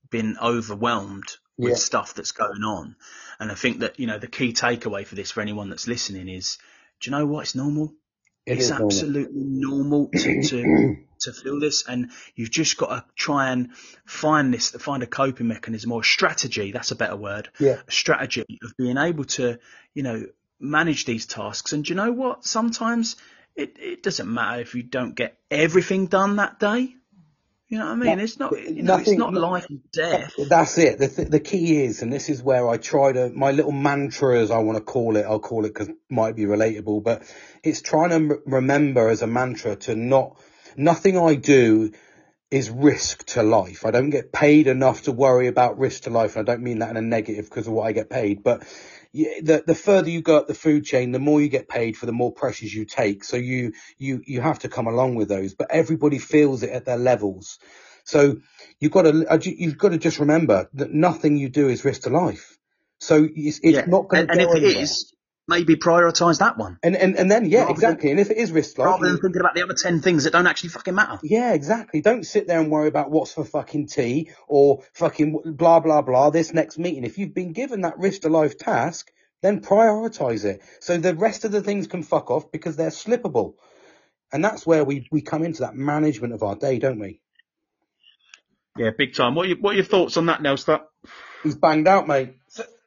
been overwhelmed with
Yeah.
stuff that's going on and i think that you know the key takeaway for this for anyone that's listening is do you know what it's normal
It
it's
is normal.
absolutely normal to, to to feel this, and you've just got to try and find this, find a coping mechanism or a strategy. That's a better word.
Yeah.
A strategy of being able to, you know, manage these tasks. And do you know what? Sometimes it it doesn't matter if you don't get everything done that day. You know what I mean?
No,
it's not, you know, it's not life and death.
That's it. The, th- the key is, and this is where I try to, my little mantra, as I want to call it, I'll call it because it might be relatable, but it's trying to m- remember as a mantra to not, nothing I do is risk to life. I don't get paid enough to worry about risk to life. And I don't mean that in a negative because of what I get paid, but the the further you go up the food chain, the more you get paid for the more pressures you take. So you you you have to come along with those, but everybody feels it at their levels. So you've got to you've got to just remember that nothing you do is risk to life. So it's, it's
Yeah.
not going
and,
to
and
go
if it is, maybe prioritise that one
and, and and then yeah,
rather
exactly. And if it is risk to
rather than thinking about the other ten things that don't actually fucking matter.
Yeah, exactly. Don't sit there and worry about what's for fucking tea or fucking blah, blah, blah, this next meeting. If you've been given that risk to life task, then prioritize it. So the rest of the things can fuck off because they're slippable. And that's where we, we come into that management of our day, don't we?
Yeah, big time. What are, your, what are your thoughts on that, Nelster?
He's banged out, mate.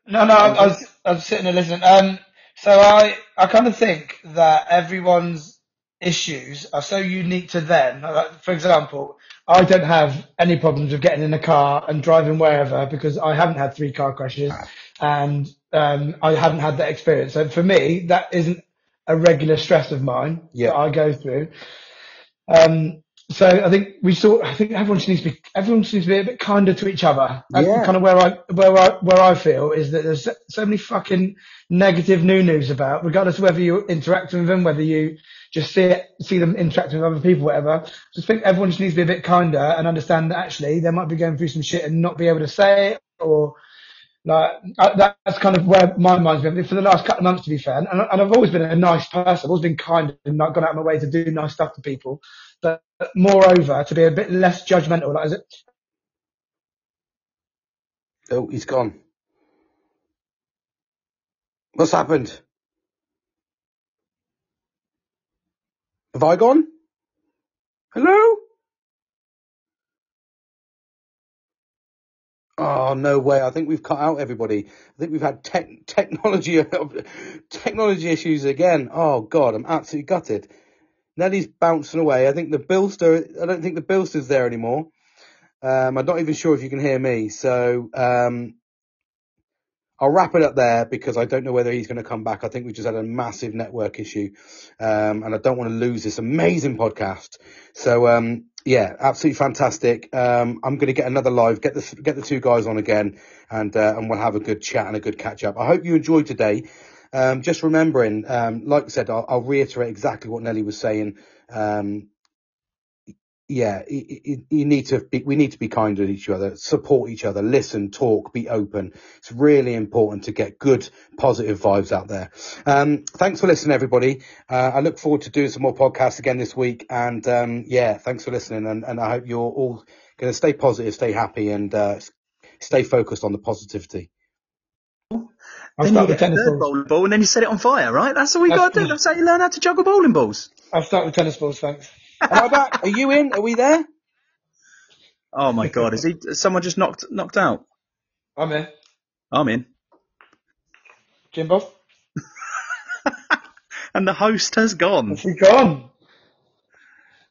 No, no, I, I was, I was sitting there listening. Um, so I, I kind of think that everyone's issues are so unique to them. Like, for example, I don't have any problems with getting in a car and driving wherever because I haven't had three car crashes and um, I haven't had that experience. So for me, that isn't a regular stress of mine
Yeah.
that I go through. Um, so I think we sort. I think everyone just needs to be. Everyone just needs to be a bit kinder to each other. That's
Yeah.
kind of where I where I where I feel is that there's so, many fucking negative new news about, regardless of whether you're interacting with them, whether you just see it, see them interacting with other people, whatever. Just think everyone just needs to be a bit kinder and understand that actually they might be going through some shit and not be able to say it or like uh, I, that's kind of where my mind's been for the last couple of months, to be fair. And, and I've always been a nice person. I've always been kind and not gone out of my way to do nice stuff to people. But moreover, to be a bit less judgmental. Like, is it,
Oh, he's gone. What's happened? Have I gone? Hello? Oh no way! I think we've cut out everybody. I think we've had tech technology technology issues again. Oh god, I'm absolutely gutted. Nelly's bouncing away. I think the Bilster, I don't think the Billster's there anymore. Um, I'm not even sure if you can hear me. So um, I'll wrap it up there because I don't know whether he's going to come back. I think we just had a massive network issue, um, and I don't want to lose this amazing podcast. So um, yeah, absolutely fantastic. Um, I'm going to get another live, get the get the two guys on again, and uh, and we'll have a good chat and a good catch up. I hope you enjoyed today. Um, just remembering, um, like I said, I'll, I'll reiterate exactly what Nelly was saying. Um, yeah, you, you, need to be, we need to be kind to each other, support each other, listen, talk, be open. It's really important to get good, positive vibes out there. Um, thanks for listening, everybody. Uh, I look forward to doing some more podcasts again this week. And, um, yeah, thanks for listening. And, and I hope you're all going to stay positive, stay happy and, uh, stay focused on the positivity.
I'll
then you
start
a
tennis balls.
bowling ball and then you set it on fire, right? That's all we got to do. That's how you learn how to juggle bowling balls.
I'll start with tennis balls, thanks.
I back? Are you in? Are we there?
Oh my god, is he? Is someone just knocked knocked out?
I'm in.
I'm in,
Jimbo,
and the host has gone.
has he gone?